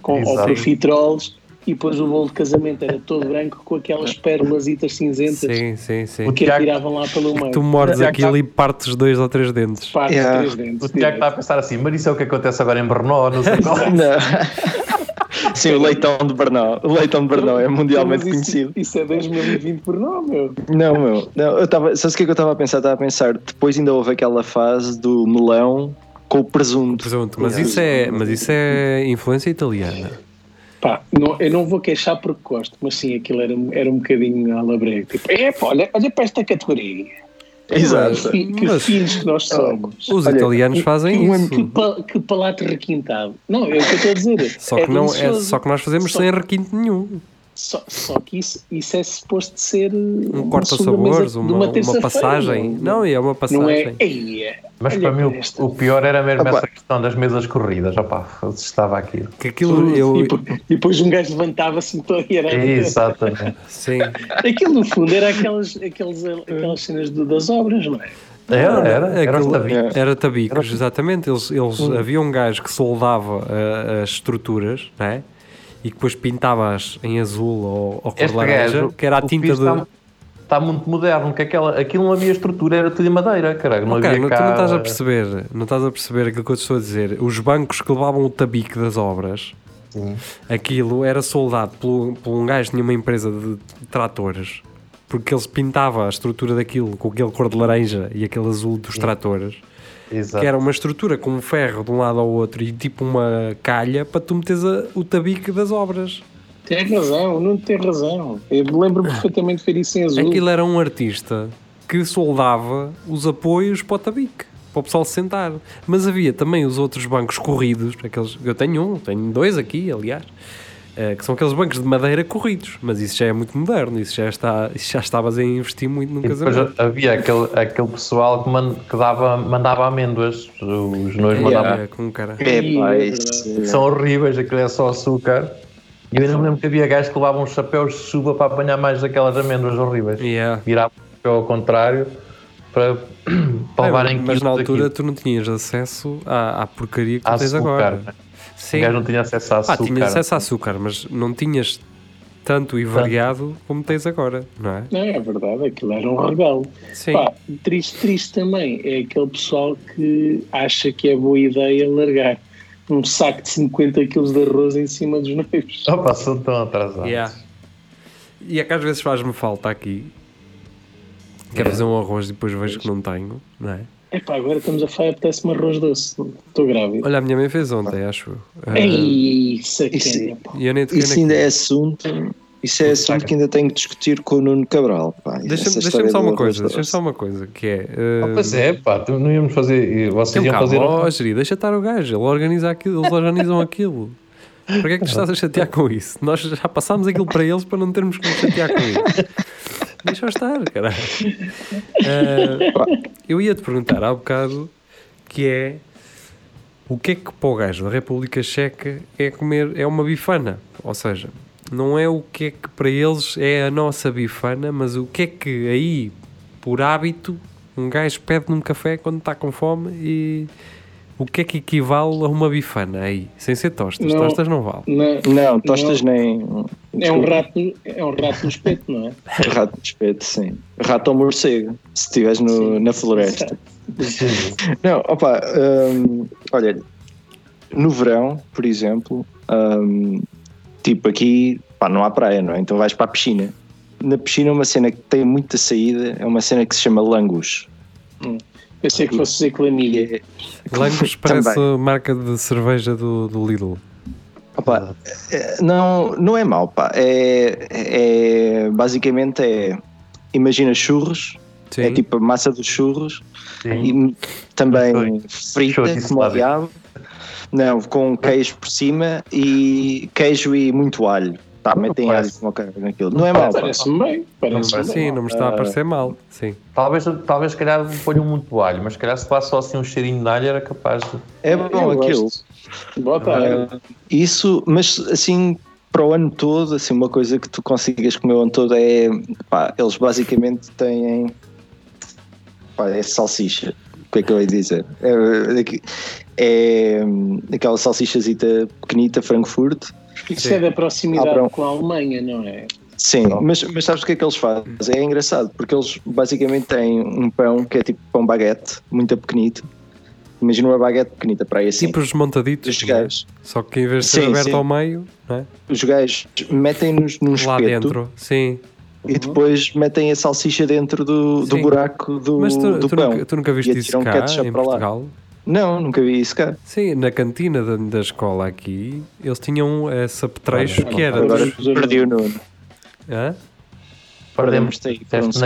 Speaker 2: com ou profiteroles e depois o bolo de casamento era todo branco com aquelas pérolasitas cinzentas
Speaker 1: Sim, sim, sim.
Speaker 4: O
Speaker 2: que atiravam lá pelo meio.
Speaker 1: Tu mordes
Speaker 4: Tiago,
Speaker 1: aquilo
Speaker 4: tá-
Speaker 1: e partes dois ou três dentes.
Speaker 2: Parte
Speaker 3: Yeah.
Speaker 2: três dentes.
Speaker 4: O Tiago está a pensar assim, mas isso é o que acontece agora em Brno, não sei qual. <laughs>
Speaker 3: Não. <laughs> Sim, o leitão de Bernal. O leitão de Bernal é mundialmente
Speaker 2: isso,
Speaker 3: conhecido.
Speaker 2: Isso é 2020 por não, meu.
Speaker 3: Não, meu. Não, eu estava. Sabes o que é que eu estava a pensar? Estava a pensar, depois ainda houve aquela fase do melão com o presunto.
Speaker 1: Presunto. Mas isso é, mas isso é influência italiana.
Speaker 2: Pá, não, eu não vou queixar porque gosto, mas sim, aquilo era, era um bocadinho à labrega. Tipo, é, pá, olha, olha para esta categoria.
Speaker 3: Exato.
Speaker 2: Que, que
Speaker 1: Mas-
Speaker 2: filhos que nós somos.
Speaker 1: Os
Speaker 3: Olha,
Speaker 1: italianos fazem
Speaker 2: Que,
Speaker 1: isso.
Speaker 2: que, pa- que palato requintado. Não, é o que eu estou a dizer.
Speaker 1: Só
Speaker 2: é
Speaker 1: que, não, é, só que nós fazemos
Speaker 2: Só-
Speaker 1: sem requinte nenhum.
Speaker 2: Só, só que isso, isso é suposto ser
Speaker 1: Um corta-sabores, uma, uma passagem. Não, e é uma
Speaker 2: Não
Speaker 1: passagem.
Speaker 2: é. Eia,
Speaker 4: Mas
Speaker 2: olha
Speaker 4: para mim o,
Speaker 2: esta.
Speaker 4: o pior era mesmo
Speaker 3: Opa.
Speaker 4: essa questão das mesas corridas. Opá, estava aqui.
Speaker 1: Que aquilo eu.
Speaker 2: E, depois- e depois um gajo levantava-se e era.
Speaker 4: Exatamente. <laughs>
Speaker 1: Sim.
Speaker 2: Aquilo no fundo era aquelas, aquelas, aquelas cenas do- das obras, não é?
Speaker 4: Era, era. Era
Speaker 1: Aquilo-
Speaker 4: tabiques.
Speaker 1: Era tabicos, exatamente. Eles, eles havia um gajo que soldava ah, as estruturas, não é? E que depois pintava-as em azul ou, ou cor laranja, que era a tinta de.
Speaker 4: Está, está muito moderno, que aquela, aquilo não havia estrutura, era tudo em madeira, caralho. Não
Speaker 1: Ok,
Speaker 4: havia
Speaker 1: não, tu
Speaker 4: cá...
Speaker 1: não estás a perceber, não estás a perceber aquilo que eu te estou a dizer. Os bancos que levavam o tabique das obras,
Speaker 4: Sim.
Speaker 1: aquilo era soldado por, por um gajo que tinha uma empresa de tratores, porque ele pintava a estrutura daquilo com aquele cor de laranja e aquele azul dos tratores,
Speaker 4: Exato.
Speaker 1: que era uma estrutura com um ferro de um lado ao outro e tipo uma calha para tu meteres a- o tabique das obras.
Speaker 2: Tem razão, não tem razão. Eu me lembro <laughs> perfeitamente de ver isso em azul.
Speaker 1: Aquilo era um artista que soldava os apoios para o tabique, para o pessoal se sentar. Mas havia também os outros bancos corridos, aqueles, eu tenho um, tenho dois aqui, aliás, eh, que são aqueles bancos de madeira corridos. Mas isso já é muito moderno, isso já, está, isso já estavas a investir muito no
Speaker 4: E depois
Speaker 1: casamento.
Speaker 4: havia aquele, aquele pessoal que, man- que dava, mandava amêndoas. Os noivos mandavam.
Speaker 1: É, com cara.
Speaker 3: É,
Speaker 2: é
Speaker 3: isso.
Speaker 2: verdade.
Speaker 4: São horríveis, aquilo é só açúcar. E eu ainda me lembro que havia gajos que levavam chapéus de chuva para apanhar mais daquelas amêndoas horríveis.
Speaker 1: Yeah.
Speaker 4: Viravam o chapéu ao contrário para, <clears throat> para
Speaker 1: É,
Speaker 4: levarem
Speaker 1: mas na altura
Speaker 4: daquilo.
Speaker 1: tu não tinhas acesso à, à porcaria que
Speaker 4: À
Speaker 1: tens
Speaker 4: açúcar,
Speaker 1: agora.
Speaker 4: né?
Speaker 1: Sim.
Speaker 4: O gajo não tinha acesso a
Speaker 1: Ah,
Speaker 4: açúcar.
Speaker 1: tinhas acesso a açúcar, mas não tinhas tanto e variado como tens agora, não é?
Speaker 2: Não, é verdade, aquilo era um regalo.
Speaker 1: Sim.
Speaker 2: Pá, triste, triste também é aquele pessoal que acha que é boa ideia largar um saco de 50 kg de arroz em cima dos noivos.
Speaker 4: Opa, são tão atrasados.
Speaker 1: Yeah. E é que às vezes faz-me falta aqui. Quero fazer um arroz e depois vejo que não tenho, não é?
Speaker 2: Epá, agora estamos a falar, apetece-me arroz doce. Estou grávida.
Speaker 1: Olha, a minha mãe fez ontem, acho. Ah,
Speaker 2: Ei,
Speaker 3: Isso-
Speaker 1: e eu nem toquei
Speaker 3: Isso
Speaker 1: naquilo.
Speaker 3: ainda é assunto. Isso é assunto que ainda tenho que discutir com o Nuno Cabral.
Speaker 1: Deixa-me deixa só uma coisa, deixa só uma coisa, que é...
Speaker 4: Ah,
Speaker 1: ah,
Speaker 4: pois é, pá, não íamos fazer. Vocês
Speaker 1: Tem um
Speaker 4: iam fazer.
Speaker 1: ó, Geri, deixa estar o gajo, ele organiza aquilo, eles organizam aquilo. Para que é que tu estás a chatear com isso? Nós já passámos aquilo para eles para não termos que nos chatear com isso. Deixa-o estar, caralho. Ah, eu ia te perguntar há bocado que é o que é que para o gajo da República Checa é comer, é uma bifana. Ou seja, não é o que é que para eles é a nossa bifana, mas o que é que aí, por hábito, um gajo pede num café quando está com fome e o que é que equivale a uma bifana aí? Sem ser tostas.
Speaker 2: Não.
Speaker 1: Tostas não vale.
Speaker 2: Não,
Speaker 3: Não, tostas nem.
Speaker 2: é, um rato, é um rato no espeto, não é? <laughs>
Speaker 3: Rato de espeto, sim. Rato ou morcego, se estiveres no- na floresta.
Speaker 4: Sim.
Speaker 3: Não, opa, hum, olha, no verão, por exemplo, hum, tipo aqui, pá, não há praia, não é? Então vais para a piscina. Na piscina, uma cena que tem muita saída é uma cena que se chama langus.
Speaker 2: Pensei que fosse dizer clamídia.
Speaker 1: Langos parece
Speaker 3: Também.
Speaker 1: marca de cerveja do, do Lidl.
Speaker 3: Opa, é, não, não é mau, pá. É, é, basicamente é. Imagina churros,
Speaker 1: Sim.
Speaker 3: é tipo a massa dos churros,
Speaker 4: Sim.
Speaker 3: e também frita, como diabo. Não, com queijo por cima e queijo e muito alho. Tá, metem alho
Speaker 4: parece.
Speaker 3: como o caralho naquilo. Não é mau, pá.
Speaker 2: Parece-me bem.
Speaker 1: Não,
Speaker 2: Parece-me
Speaker 1: sim,
Speaker 2: bem.
Speaker 1: não me está a
Speaker 3: Ah.
Speaker 1: parecer mal. Sim.
Speaker 4: Talvez, talvez, se calhar, ponham muito alho, mas se calhar se lá só assim um cheirinho de alho era capaz de.
Speaker 3: É
Speaker 2: Eu
Speaker 3: bom aquilo.
Speaker 2: gosto. Bota.
Speaker 3: Ah, isso, mas assim, para o ano todo, assim, uma coisa que tu consigas comer o ano todo é, pá, eles basicamente têm, pá, é salsicha, o que é que eu ia dizer? É, é, é hum, aquela salsichazita pequenita, Frankfurt,
Speaker 2: Isso é da proximidade
Speaker 3: Abram.
Speaker 2: com a Alemanha, não é?
Speaker 3: sim, mas, mas sabes o que é que eles fazem? É engraçado, porque eles basicamente têm um pão que é tipo pão baguete, muito pequenito, imagina uma baguete pequenita para aí assim,
Speaker 1: Tipo os montaditos.
Speaker 3: os
Speaker 1: é?
Speaker 3: gajos,
Speaker 1: Só que em vez de ser
Speaker 3: Sim,
Speaker 1: aberto
Speaker 3: sim.
Speaker 1: ao meio, não é?
Speaker 3: os gajos metem-nos num
Speaker 1: lá
Speaker 3: espeto,
Speaker 1: dentro. Sim.
Speaker 3: e depois metem a salsicha dentro do, do
Speaker 1: Sim.
Speaker 3: buraco do,
Speaker 1: Mas tu,
Speaker 3: do
Speaker 1: tu
Speaker 3: pão.
Speaker 1: nunca, tu nunca viste isso cá,
Speaker 3: ketchup
Speaker 1: em
Speaker 3: para lá. Não, nunca vi isso cá.
Speaker 1: Sim, na cantina da, da escola aqui, eles tinham esse apetrecho
Speaker 4: Olha,
Speaker 1: que era.
Speaker 3: Agora
Speaker 1: dos-
Speaker 3: perdi o Nuno.
Speaker 1: Hã?
Speaker 4: Perdemos
Speaker 3: Perdemos-te aí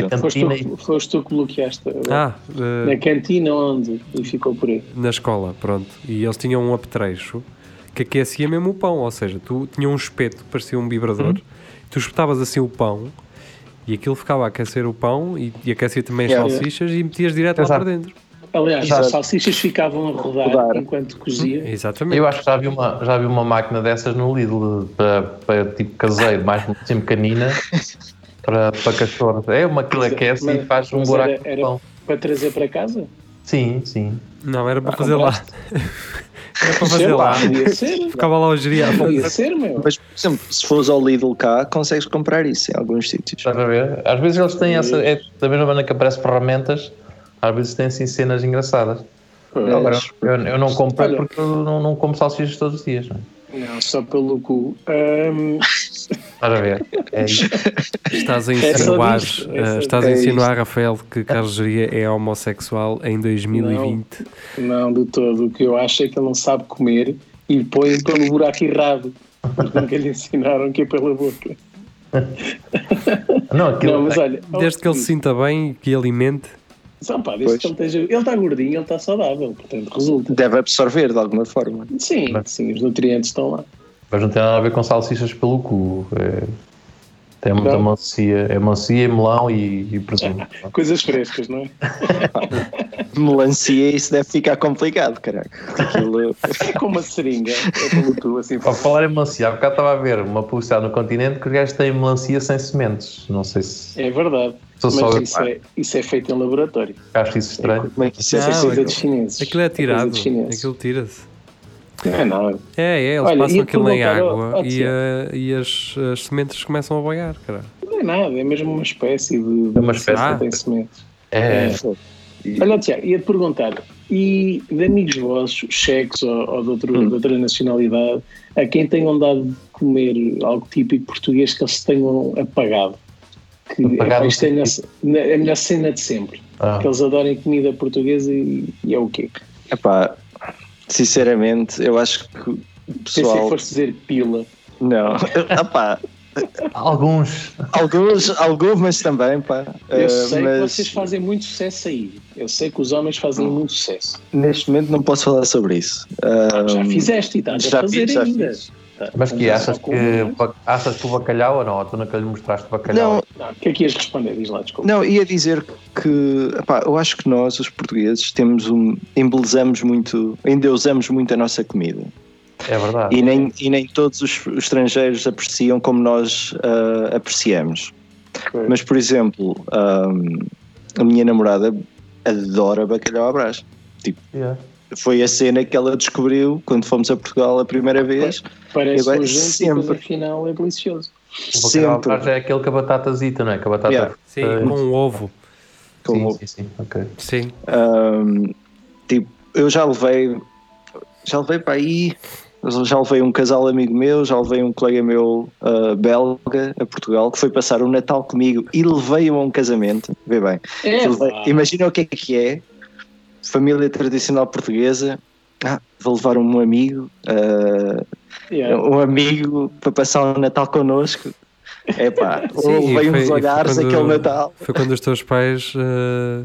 Speaker 4: na.
Speaker 2: Foste
Speaker 4: cantina
Speaker 2: tu, foste tu que bloqueaste.
Speaker 1: Ah, eh,
Speaker 2: Na cantina onde? E ficou por aí.
Speaker 1: na escola, pronto. E eles tinham um apetrecho que aquecia mesmo o pão, ou seja, tu tinha um espeto, parecia um vibrador, tu espetavas assim o pão e aquilo ficava a aquecer o pão e, e aquecia também as
Speaker 3: Yeah.
Speaker 1: salsichas e metias direto lá
Speaker 4: Exato.
Speaker 1: para dentro.
Speaker 2: Aliás,
Speaker 3: Exato.
Speaker 2: as salsichas ficavam a rodar,
Speaker 3: Rodar.
Speaker 2: enquanto cozia.
Speaker 1: Exatamente.
Speaker 4: Eu acho que já vi uma, já vi uma máquina dessas no Lidl para, para tipo caseiro, mais assim pequenina, <laughs> para, para cachorros. É uma que aquece e faz um buraco
Speaker 2: era-
Speaker 4: de
Speaker 2: era-
Speaker 4: pão.
Speaker 2: Para trazer para casa?
Speaker 4: Sim, sim.
Speaker 1: Não, era para
Speaker 2: Ah,
Speaker 1: fazer lá. <laughs> Era para fazer lá.
Speaker 2: Ser. <laughs>
Speaker 1: Ficava lá o geria.
Speaker 2: Podia ser, meu.
Speaker 3: Mas, por exemplo, se fores ao Lidl cá, consegues comprar isso em alguns sítios.
Speaker 4: Estás a ver? Às vezes eles têm essa. É, da mesma maneira que aparece ferramentas, às vezes têm assim cenas engraçadas. Agora, eu, eu não compro
Speaker 2: Olha.
Speaker 4: porque eu não, não como salsichas todos os dias. Não, é?
Speaker 2: Não, só pelo cu. Ahm,
Speaker 4: Estás a ver? É isso.
Speaker 1: Estás a
Speaker 2: É
Speaker 1: insinuar,
Speaker 2: é
Speaker 1: eh, estás a insinuar, Rafael, que Carlos Geria é homossexual em 2020.
Speaker 2: não, de todo. O que eu acho é que ele não sabe comer e põe pelo buraco errado. Porque nunca lhe ensinaram que é pela boca.
Speaker 4: Não, aquilo,
Speaker 2: Não, mas olha.
Speaker 1: Desde que ele se sinta bem e que alimente,
Speaker 2: Só, pá, desde
Speaker 3: Pois.
Speaker 2: que ele esteja. Ele está gordinho, ele está saudável, portanto resulta.
Speaker 3: Deve absorver de alguma forma.
Speaker 2: Sim, sim, os nutrientes estão lá.
Speaker 4: Mas não tem nada a ver com salsichas pelo cu. É, tem muita
Speaker 2: Não.
Speaker 4: macia. É macia, melão e, e presunto.
Speaker 2: Coisas frescas, não é? <laughs>
Speaker 3: Melancia, isso deve ficar complicado, caralho. Aquilo. <laughs>
Speaker 2: É com uma seringa, é pelo tu, assim.
Speaker 4: Para falar em melancia, há bocado estava a ver uma publicidade no continente que os gajos têm melancia sem sementes. Não sei se
Speaker 2: É verdade.
Speaker 4: sou
Speaker 2: Mas
Speaker 4: só
Speaker 2: isso é, isso é feito em laboratório.
Speaker 4: acho isso estranho.
Speaker 3: Como é que isso é?
Speaker 2: Isso é
Speaker 1: Não,
Speaker 2: coisa
Speaker 1: aquilo-
Speaker 2: dos chineses.
Speaker 1: Aquilo é tirado.
Speaker 2: chineses.
Speaker 1: Aquilo tira-se.
Speaker 2: Não é nada.
Speaker 1: É, é, eles
Speaker 2: Olha,
Speaker 1: passam aquilo em água e, eh, e as, as sementes começam a boiar, cara.
Speaker 2: Não é nada, é mesmo uma espécie de.
Speaker 4: É uma espécie.
Speaker 2: que tem sementes.
Speaker 4: É,
Speaker 2: Olha, Tiago, ia-te perguntar, e de amigos vossos, cheques ou, ou de, outro-
Speaker 3: Hum.
Speaker 2: de outra nacionalidade, a quem tenham dado de comer algo típico português que eles tenham apagado? Que
Speaker 4: Apagado
Speaker 2: epá, isto é a é a melhor cena de sempre.
Speaker 4: ah,
Speaker 2: Que eles adorem comida portuguesa e, e é o quê?
Speaker 3: Epá, sinceramente, eu acho que o
Speaker 2: Pensei que
Speaker 3: pessoal.
Speaker 2: foste dizer pila.
Speaker 3: Não, <laughs> Epá,
Speaker 4: alguns.
Speaker 3: alguns, algumas também, pá.
Speaker 2: Eu
Speaker 3: Eh,
Speaker 2: sei que
Speaker 3: mas
Speaker 2: vocês fazem muito sucesso aí. Eu sei que os homens fazem muito sucesso.
Speaker 3: neste momento não posso falar sobre isso. Ah,
Speaker 2: Já fizeste e estás
Speaker 3: já
Speaker 2: a fazer
Speaker 3: fiz, já
Speaker 2: ainda.
Speaker 3: fiz.
Speaker 4: Mas que achas que, achas que o bacalhau ou não? Tu nunca lhe mostraste bacalhau?
Speaker 3: Não,
Speaker 2: Não, o que é que ias responder? Diz lá, desculpa.
Speaker 3: Não, ia dizer que epá, eu acho que nós, os portugueses, temos um. embelezamos muito, endeusamos muito a nossa comida.
Speaker 4: É verdade.
Speaker 3: E nem, e nem todos os, os estrangeiros apreciam como nós ah, apreciamos.
Speaker 2: Ok.
Speaker 3: Mas, por exemplo, ahm, a minha namorada adora bacalhau à brás.
Speaker 4: Yeah.
Speaker 3: Foi a cena que ela descobriu quando fomos a Portugal a primeira vez.
Speaker 2: Parece
Speaker 3: Agora,
Speaker 2: nojento,
Speaker 3: sempre.
Speaker 2: mas afinal é delicioso.
Speaker 4: O
Speaker 3: Sempre.
Speaker 4: atrás é aquele com a batatazita, não é? Com a batata.
Speaker 3: Yeah.
Speaker 1: Sim,
Speaker 4: eh,
Speaker 1: com um ovo.
Speaker 3: Como-
Speaker 4: sim, sim, sim, ok.
Speaker 1: Sim.
Speaker 3: Ahm, tipo, eu já levei, já levei para aí, já levei um casal amigo meu, já levei um colega meu ah, belga a Portugal que foi passar o Natal comigo e levei-o a um casamento. Vê bem,
Speaker 2: É,
Speaker 3: Levei- imagina o que é que é, família tradicional portuguesa. Ah, vou levar um amigo, ah,
Speaker 2: Yeah.
Speaker 3: um amigo para passar o Natal connosco. É pá, <laughs>
Speaker 1: Sim,
Speaker 3: levei
Speaker 1: foi-
Speaker 3: uns olhares
Speaker 1: quando-
Speaker 3: aquele Natal.
Speaker 1: Foi quando os teus pais. eh,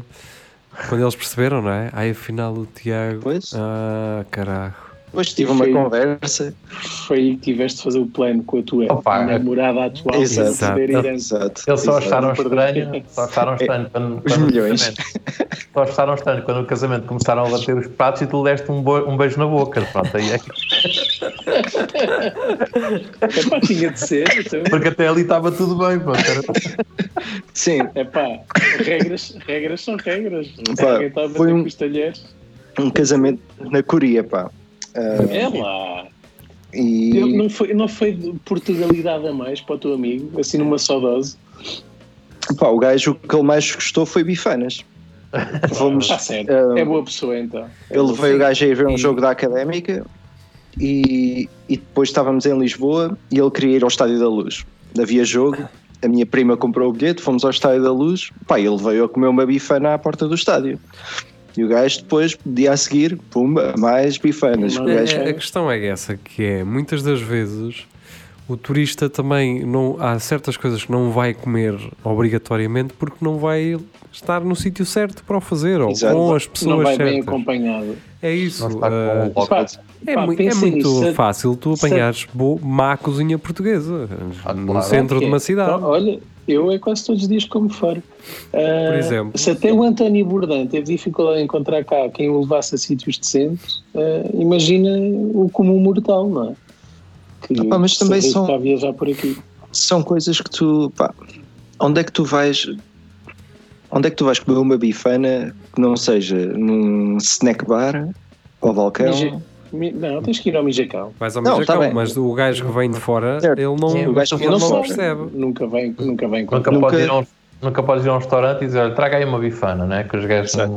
Speaker 1: quando eles perceberam, não é? Aí afinal o Tiago.
Speaker 3: Pois.
Speaker 1: Ah, caraca.
Speaker 3: Depois tive uma
Speaker 2: Foi-
Speaker 3: conversa.
Speaker 2: Foi aí que tiveste de fazer o plano com a tua
Speaker 4: Opa,
Speaker 2: namorada atual para
Speaker 3: Exato.
Speaker 2: receber
Speaker 1: Exato.
Speaker 2: herança.
Speaker 4: Eles só acharam estranho, só acharam estranho quando,
Speaker 3: Os
Speaker 4: quando o
Speaker 3: milhões.
Speaker 4: casamento- Só acharam estranho quando o casamento começaram a bater os pratos e tu lhe deste um, bo- um beijo na boca. Pronto, aí é que- <laughs>
Speaker 2: É pá, tinha de ser. Então,
Speaker 4: porque até ali estava tudo bem. Era-
Speaker 3: Sim,
Speaker 2: é pá, regras, regras são regras. Se
Speaker 3: Pá,
Speaker 2: alguém está a bater
Speaker 3: foi um-
Speaker 2: com os talheres,
Speaker 3: um casamento na Coreia, pá. Ah,
Speaker 2: é lá.
Speaker 3: e
Speaker 2: Eu- não, foi, não foi de Portugalidade a mais para o teu amigo, assim numa só dose.
Speaker 3: pá, o gajo que ele mais gostou foi bifanas. <laughs> Fomos,
Speaker 2: Está certo.
Speaker 3: ah,
Speaker 2: é boa pessoa então. É
Speaker 3: eu
Speaker 2: boa
Speaker 3: levei o gajo a ir ver um
Speaker 1: E-
Speaker 3: jogo da académica e, e depois estávamos em Lisboa e ele queria ir ao Estádio da Luz. Havia jogo, a minha prima comprou o bilhete, fomos ao Estádio da Luz, pá, ele veio a comer uma bifana à porta do estádio. E o gajo depois, dia a seguir, pumba, mais bifanas. O
Speaker 2: Mas-
Speaker 3: gajo-
Speaker 1: É, a questão é essa, que é muitas das vezes o turista também não há certas coisas que não vai comer obrigatoriamente porque não vai estar no sítio certo para o fazer ou
Speaker 3: Exato.
Speaker 1: com as
Speaker 2: Não
Speaker 1: pessoas
Speaker 2: vai bem
Speaker 1: certas.
Speaker 2: acompanhado.
Speaker 1: É isso.
Speaker 4: Não
Speaker 1: é,
Speaker 2: pá,
Speaker 1: é
Speaker 2: pensem
Speaker 1: muito
Speaker 2: nisso.
Speaker 1: fácil tu apanhares bo- má cozinha portuguesa
Speaker 4: Ah,
Speaker 1: no
Speaker 4: claro.
Speaker 1: centro de
Speaker 2: Ok.
Speaker 1: uma cidade.
Speaker 2: Então, olha, eu é quase todos os dias como fora. Ah,
Speaker 1: Por exemplo.
Speaker 2: Se até o António Bourdain teve dificuldade em encontrar cá quem o levasse a sítios decentes, ah, imagina o comum mortal, não é? Que
Speaker 3: Ah, pá, mas também são-
Speaker 2: Está a viajar por aqui.
Speaker 3: são coisas que tu. Pá, onde é que tu vais. Onde é que tu vais comer uma bifana que não seja num snack bar ao balcão?
Speaker 2: Mi- Não, tens que ir ao Mijacão.
Speaker 1: Vais ao
Speaker 3: Não,
Speaker 1: Mijacão,
Speaker 3: tá
Speaker 1: mas o gajo que vem de fora,
Speaker 3: Certo.
Speaker 1: ele não,
Speaker 3: Sim, o gajo
Speaker 1: ele não
Speaker 3: fora.
Speaker 1: percebe.
Speaker 2: Nunca vem, nunca vem
Speaker 4: Nunca.
Speaker 3: Nunca-
Speaker 4: podes ir a um, nunca podes ir a um restaurante e dizer, olha, traga aí uma bifana, né? Que os gajos não...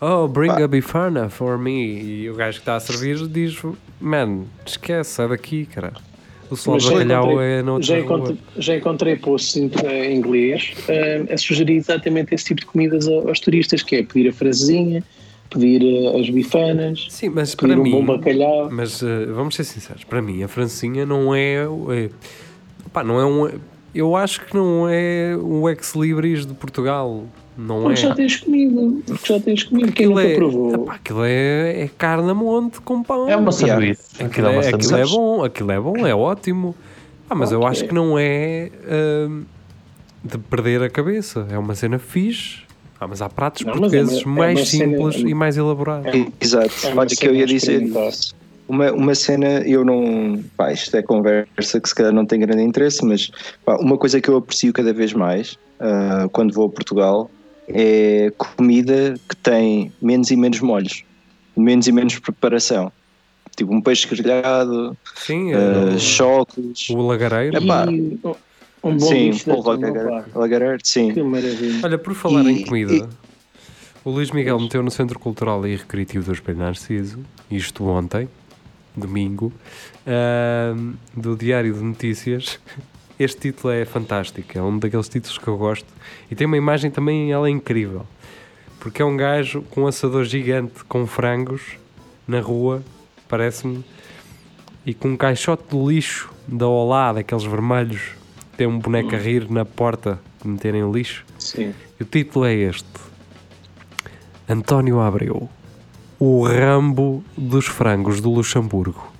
Speaker 1: Oh, bring
Speaker 3: Pá.
Speaker 1: a bifana for me. E o gajo que está a servir diz: Man, esquece, sai daqui, cara. O sol de
Speaker 2: já
Speaker 1: bacalhau
Speaker 2: encontrei-
Speaker 1: é na
Speaker 2: Já
Speaker 1: outra
Speaker 2: encontrei, já encontrei posts em, inglês ah, a sugerir exatamente esse tipo de comidas aos turistas, que é pedir a francesinha, pedir ah, as bifanas,
Speaker 1: Sim, mas
Speaker 2: pedir
Speaker 1: para
Speaker 2: um bom
Speaker 1: mim,
Speaker 2: bacalhau.
Speaker 1: mas eh, vamos ser sinceros, para mim a francinha não é, é pá, não é um eu acho que não é um ex-libris de Portugal, não
Speaker 2: Porque
Speaker 1: é.
Speaker 2: já tens comido, porque já tens comido, quem
Speaker 1: Aquilo
Speaker 2: nunca
Speaker 1: é,
Speaker 2: provou?
Speaker 1: epá, aquilo é, é carne a monte com pão.
Speaker 4: É uma
Speaker 3: Yeah.
Speaker 4: sanduíche.
Speaker 1: Aquilo
Speaker 4: Aquilo é
Speaker 1: é, aquilo é bom, aquilo é bom, é ótimo. Ah, mas eu
Speaker 2: Ok.
Speaker 1: acho que não é hum, de perder a cabeça. É uma cena fixe, Ah, mas há pratos
Speaker 2: Não, é
Speaker 1: portugueses
Speaker 2: uma- é
Speaker 1: mais
Speaker 2: uma cena-
Speaker 1: simples
Speaker 2: é-
Speaker 1: e mais elaborados.
Speaker 3: Exato.
Speaker 2: É
Speaker 3: Olha que eu ia
Speaker 2: cena
Speaker 3: dizer uma, uma cena, eu não. Pá, isto é conversa que se calhar não tem grande interesse, mas pá, uma coisa que eu aprecio cada vez mais ah, quando vou a Portugal é comida que tem menos e menos molhos, menos e menos preparação. Tipo um peixe grelhado,
Speaker 1: Sim,
Speaker 3: ah,
Speaker 1: eh,
Speaker 3: chocos.
Speaker 1: o lagareiro.
Speaker 2: E um- um bom
Speaker 3: Sim,
Speaker 2: opa,
Speaker 3: lagareiro, sim.
Speaker 2: Que maravilha.
Speaker 1: Olha, por falar em
Speaker 3: E-
Speaker 1: comida,
Speaker 3: e-
Speaker 1: o Luís Miguel meteu no Centro Cultural e Recreativo do Espelho Narciso, isto ontem, domingo, ahm, do Diário de Notícias. Este título é fantástico, é um daqueles títulos que eu gosto e tem uma imagem também, ela é incrível, porque é um gajo com um assador gigante com frangos na rua, parece-me, e com um caixote de lixo da Olá, daqueles vermelhos, tem um boneco a rir na porta de meterem o lixo.
Speaker 2: Sim.
Speaker 1: E o título é este: António Abreu, o Rambo dos frangos do Luxemburgo.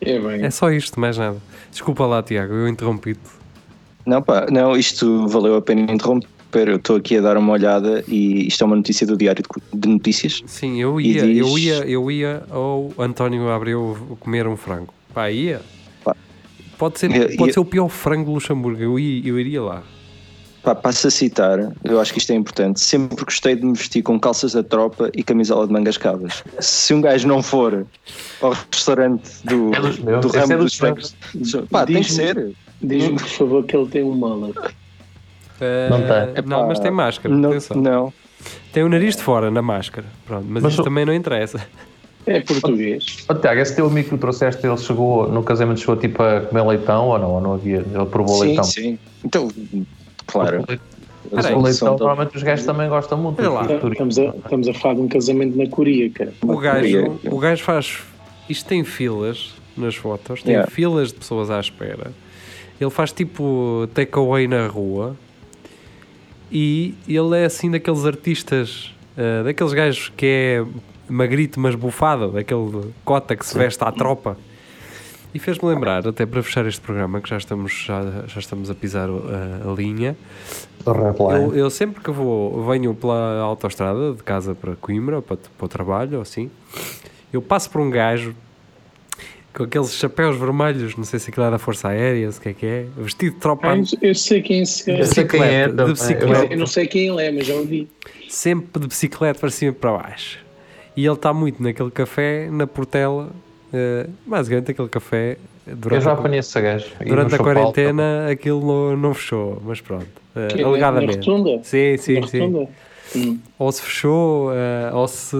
Speaker 2: É bem.
Speaker 1: É só isto, mais nada. Desculpa lá, Tiago, eu interrompi-te.
Speaker 3: Não, pá, não, isto valeu a pena interromper. Eu estou aqui a dar uma olhada e isto é uma notícia do Diário de Notícias.
Speaker 1: Sim, eu ia,
Speaker 3: diz-
Speaker 1: eu ia, eu ia ao António Abreu comer um frango. Pá, ia. Pode ser,
Speaker 3: Eu-
Speaker 1: pode
Speaker 3: eu-
Speaker 1: ser o pior frango do Luxemburgo. Eu, eu iria lá.
Speaker 3: Pá, passo a citar, eu acho que isto é importante. Sempre gostei de me vestir com calças da tropa e camisola de mangas cavas. Se um gajo não for ao restaurante do,
Speaker 4: É dos meus,
Speaker 3: do
Speaker 4: esse
Speaker 3: ramo
Speaker 4: é
Speaker 3: dos frangos, pá, tem que ser.
Speaker 2: Diz-me, por favor, que ele tem um mullet.
Speaker 4: Não
Speaker 1: Eh,
Speaker 4: tem.
Speaker 1: não, mas tem máscara.
Speaker 3: Não,
Speaker 1: atenção.
Speaker 3: não.
Speaker 1: Tem o nariz de fora na máscara. Pronto, mas,
Speaker 4: Mas
Speaker 1: isso também não interessa.
Speaker 2: É português.
Speaker 4: Ó, Tiago, esse teu amigo que trouxeste, ele chegou, no casamento chegou tipo a comer leitão ou não? Ou não havia? Ele provou
Speaker 3: Sim,
Speaker 4: leitão.
Speaker 3: sim. Então, claro.
Speaker 4: Mas
Speaker 1: Peraí,
Speaker 4: o leitão, normalmente os gajos também gostam muito.
Speaker 2: Estamos a, estamos a falar de um casamento na Coreia, cara.
Speaker 1: O gajo, o gajo faz. Isto tem filas nas fotos, tem
Speaker 3: Yeah.
Speaker 1: filas de pessoas à espera. Ele faz tipo takeaway na rua e ele é assim daqueles artistas, ah, daqueles gajos que é magrito mas bufado, daquele cota que se veste à tropa. E fez-me lembrar, até para fechar este programa, que já estamos, já, já estamos a pisar a, a linha, eu, eu sempre que vou, venho pela autoestrada de casa para Coimbra, para, para o trabalho, ou assim, eu passo por um gajo com aqueles chapéus vermelhos, não sei se aquilo é da Força Aérea, se o que é que é, vestido de tropa,
Speaker 2: Ah, eu- eu sei quem se
Speaker 4: Eu sei quem é
Speaker 1: de bicicleta.
Speaker 2: Eu não sei quem ele é, mas já ouvi.
Speaker 1: sempre de bicicleta para cima e para baixo. E ele está muito naquele café, na Portela, eh, basicamente aquele café,
Speaker 4: Eu
Speaker 1: durante,
Speaker 4: já
Speaker 1: a,
Speaker 4: apanhei esse gajo.
Speaker 1: Durante a quarentena aquilo não, não fechou, mas pronto, eh,
Speaker 2: Que
Speaker 1: alegadamente. Sim, sim,
Speaker 2: na
Speaker 1: sim.
Speaker 2: Hum.
Speaker 1: ou se fechou, eh, ou se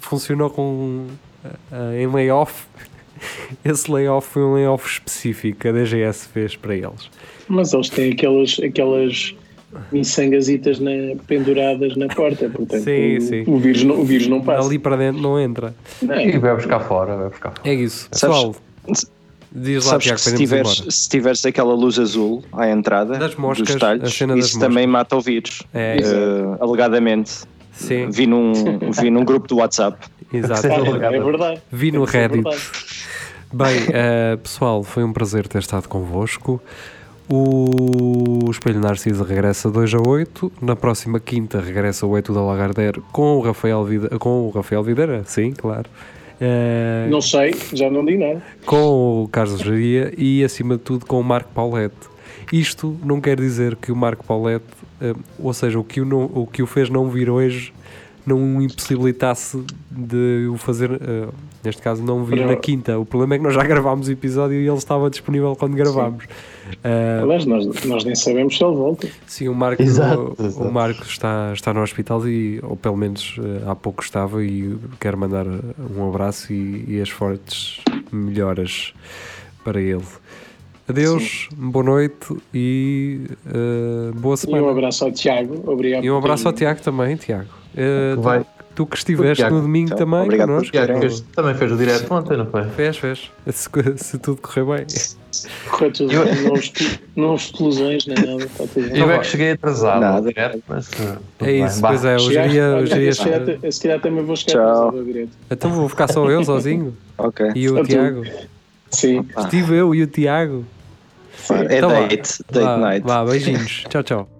Speaker 1: funcionou com eh, em layoff. <laughs> Esse layoff foi um layoff específico que a DGS fez para eles.
Speaker 2: Mas eles têm aquelas, aquelas miçangazitas na, penduradas na porta, portanto
Speaker 1: Sim,
Speaker 2: o,
Speaker 1: sim.
Speaker 2: o vírus não, o vírus não passa.
Speaker 1: Ali para dentro não entra.
Speaker 2: Não,
Speaker 4: E vai buscar fora, vai buscar fora.
Speaker 1: É isso. Pessoal, diz lá,
Speaker 3: Sabes
Speaker 1: Tiago,
Speaker 3: que se tiveres, se tiveres aquela luz azul à entrada
Speaker 1: Das moscas,
Speaker 3: dos
Speaker 1: a
Speaker 3: talhos,
Speaker 1: cena das
Speaker 3: isso também mata o vírus.
Speaker 1: É,
Speaker 3: Eh, alegadamente.
Speaker 1: sim,
Speaker 3: Vi num, <laughs> vi num grupo do WhatsApp.
Speaker 1: exato. <laughs>
Speaker 2: é, é verdade.
Speaker 1: Vi no
Speaker 2: ser
Speaker 1: Reddit. Bem, eh, pessoal, foi um prazer ter estado convosco. O Espelho Narciso regressa 2 a 8. Na próxima quinta regressa o 8 da Lagardère com o Rafael, Vida, com o Rafael Videira, sim, claro. Eh,
Speaker 2: Não sei, já não digo nada.
Speaker 1: com o Carlos Geria e, acima de tudo, com o Marco Paulette. Isto não quer dizer que o Marco Paulette, eh, ou seja, o que o, não- o que o fez não vir hoje, não o impossibilitasse de o fazer, eh, neste caso, não vir na quinta. O problema é que nós já gravámos o episódio e ele estava disponível quando gravámos. Eh,
Speaker 2: Aliás, nós, nós nem sabemos se ele volta.
Speaker 1: Sim, o Marco,
Speaker 4: Exato,
Speaker 1: o,
Speaker 4: exato.
Speaker 1: Marco está, está no hospital e, ou pelo menos eh, há pouco estava e quero mandar um abraço e, e as fortes melhoras para ele. Adeus, boa noite e eh, boa
Speaker 2: E um
Speaker 1: semana.
Speaker 2: abraço ao Tiago. Obrigado
Speaker 1: E um abraço ao Tiago também, Tiago.
Speaker 4: Que vai.
Speaker 1: Tu, que estiveste
Speaker 4: Tiago.
Speaker 1: no domingo
Speaker 3: Então,
Speaker 1: também
Speaker 3: obrigado
Speaker 1: connosco.
Speaker 4: Tiago fez- também fez o direto ontem, não foi?
Speaker 1: Fez, fez. Se, <laughs> se tudo correr bem.
Speaker 2: Correu tudo
Speaker 4: Eu-
Speaker 2: bem, não houve expl- não houve explosões nem nada. Está tudo bem.
Speaker 4: Eu é que cheguei atrasado
Speaker 3: Nada.
Speaker 4: ao direto, mas. tudo
Speaker 1: É
Speaker 4: bem.
Speaker 1: isso,
Speaker 4: Vá.
Speaker 1: pois é. Geria, eu
Speaker 2: olha,
Speaker 1: geria-
Speaker 2: se calhar- também vou chegar
Speaker 3: Tchau.
Speaker 2: atrasado ao direito.
Speaker 1: Então vou ficar só eu sozinho <laughs>
Speaker 3: Ok.
Speaker 1: e o
Speaker 2: Só tu.
Speaker 1: Tiago.
Speaker 2: Sim.
Speaker 1: Estive eu e o Tiago.
Speaker 3: É
Speaker 1: Então vá.
Speaker 3: date, date
Speaker 1: Vá,
Speaker 3: night.
Speaker 1: Vá, beijinhos. tchau, tchau.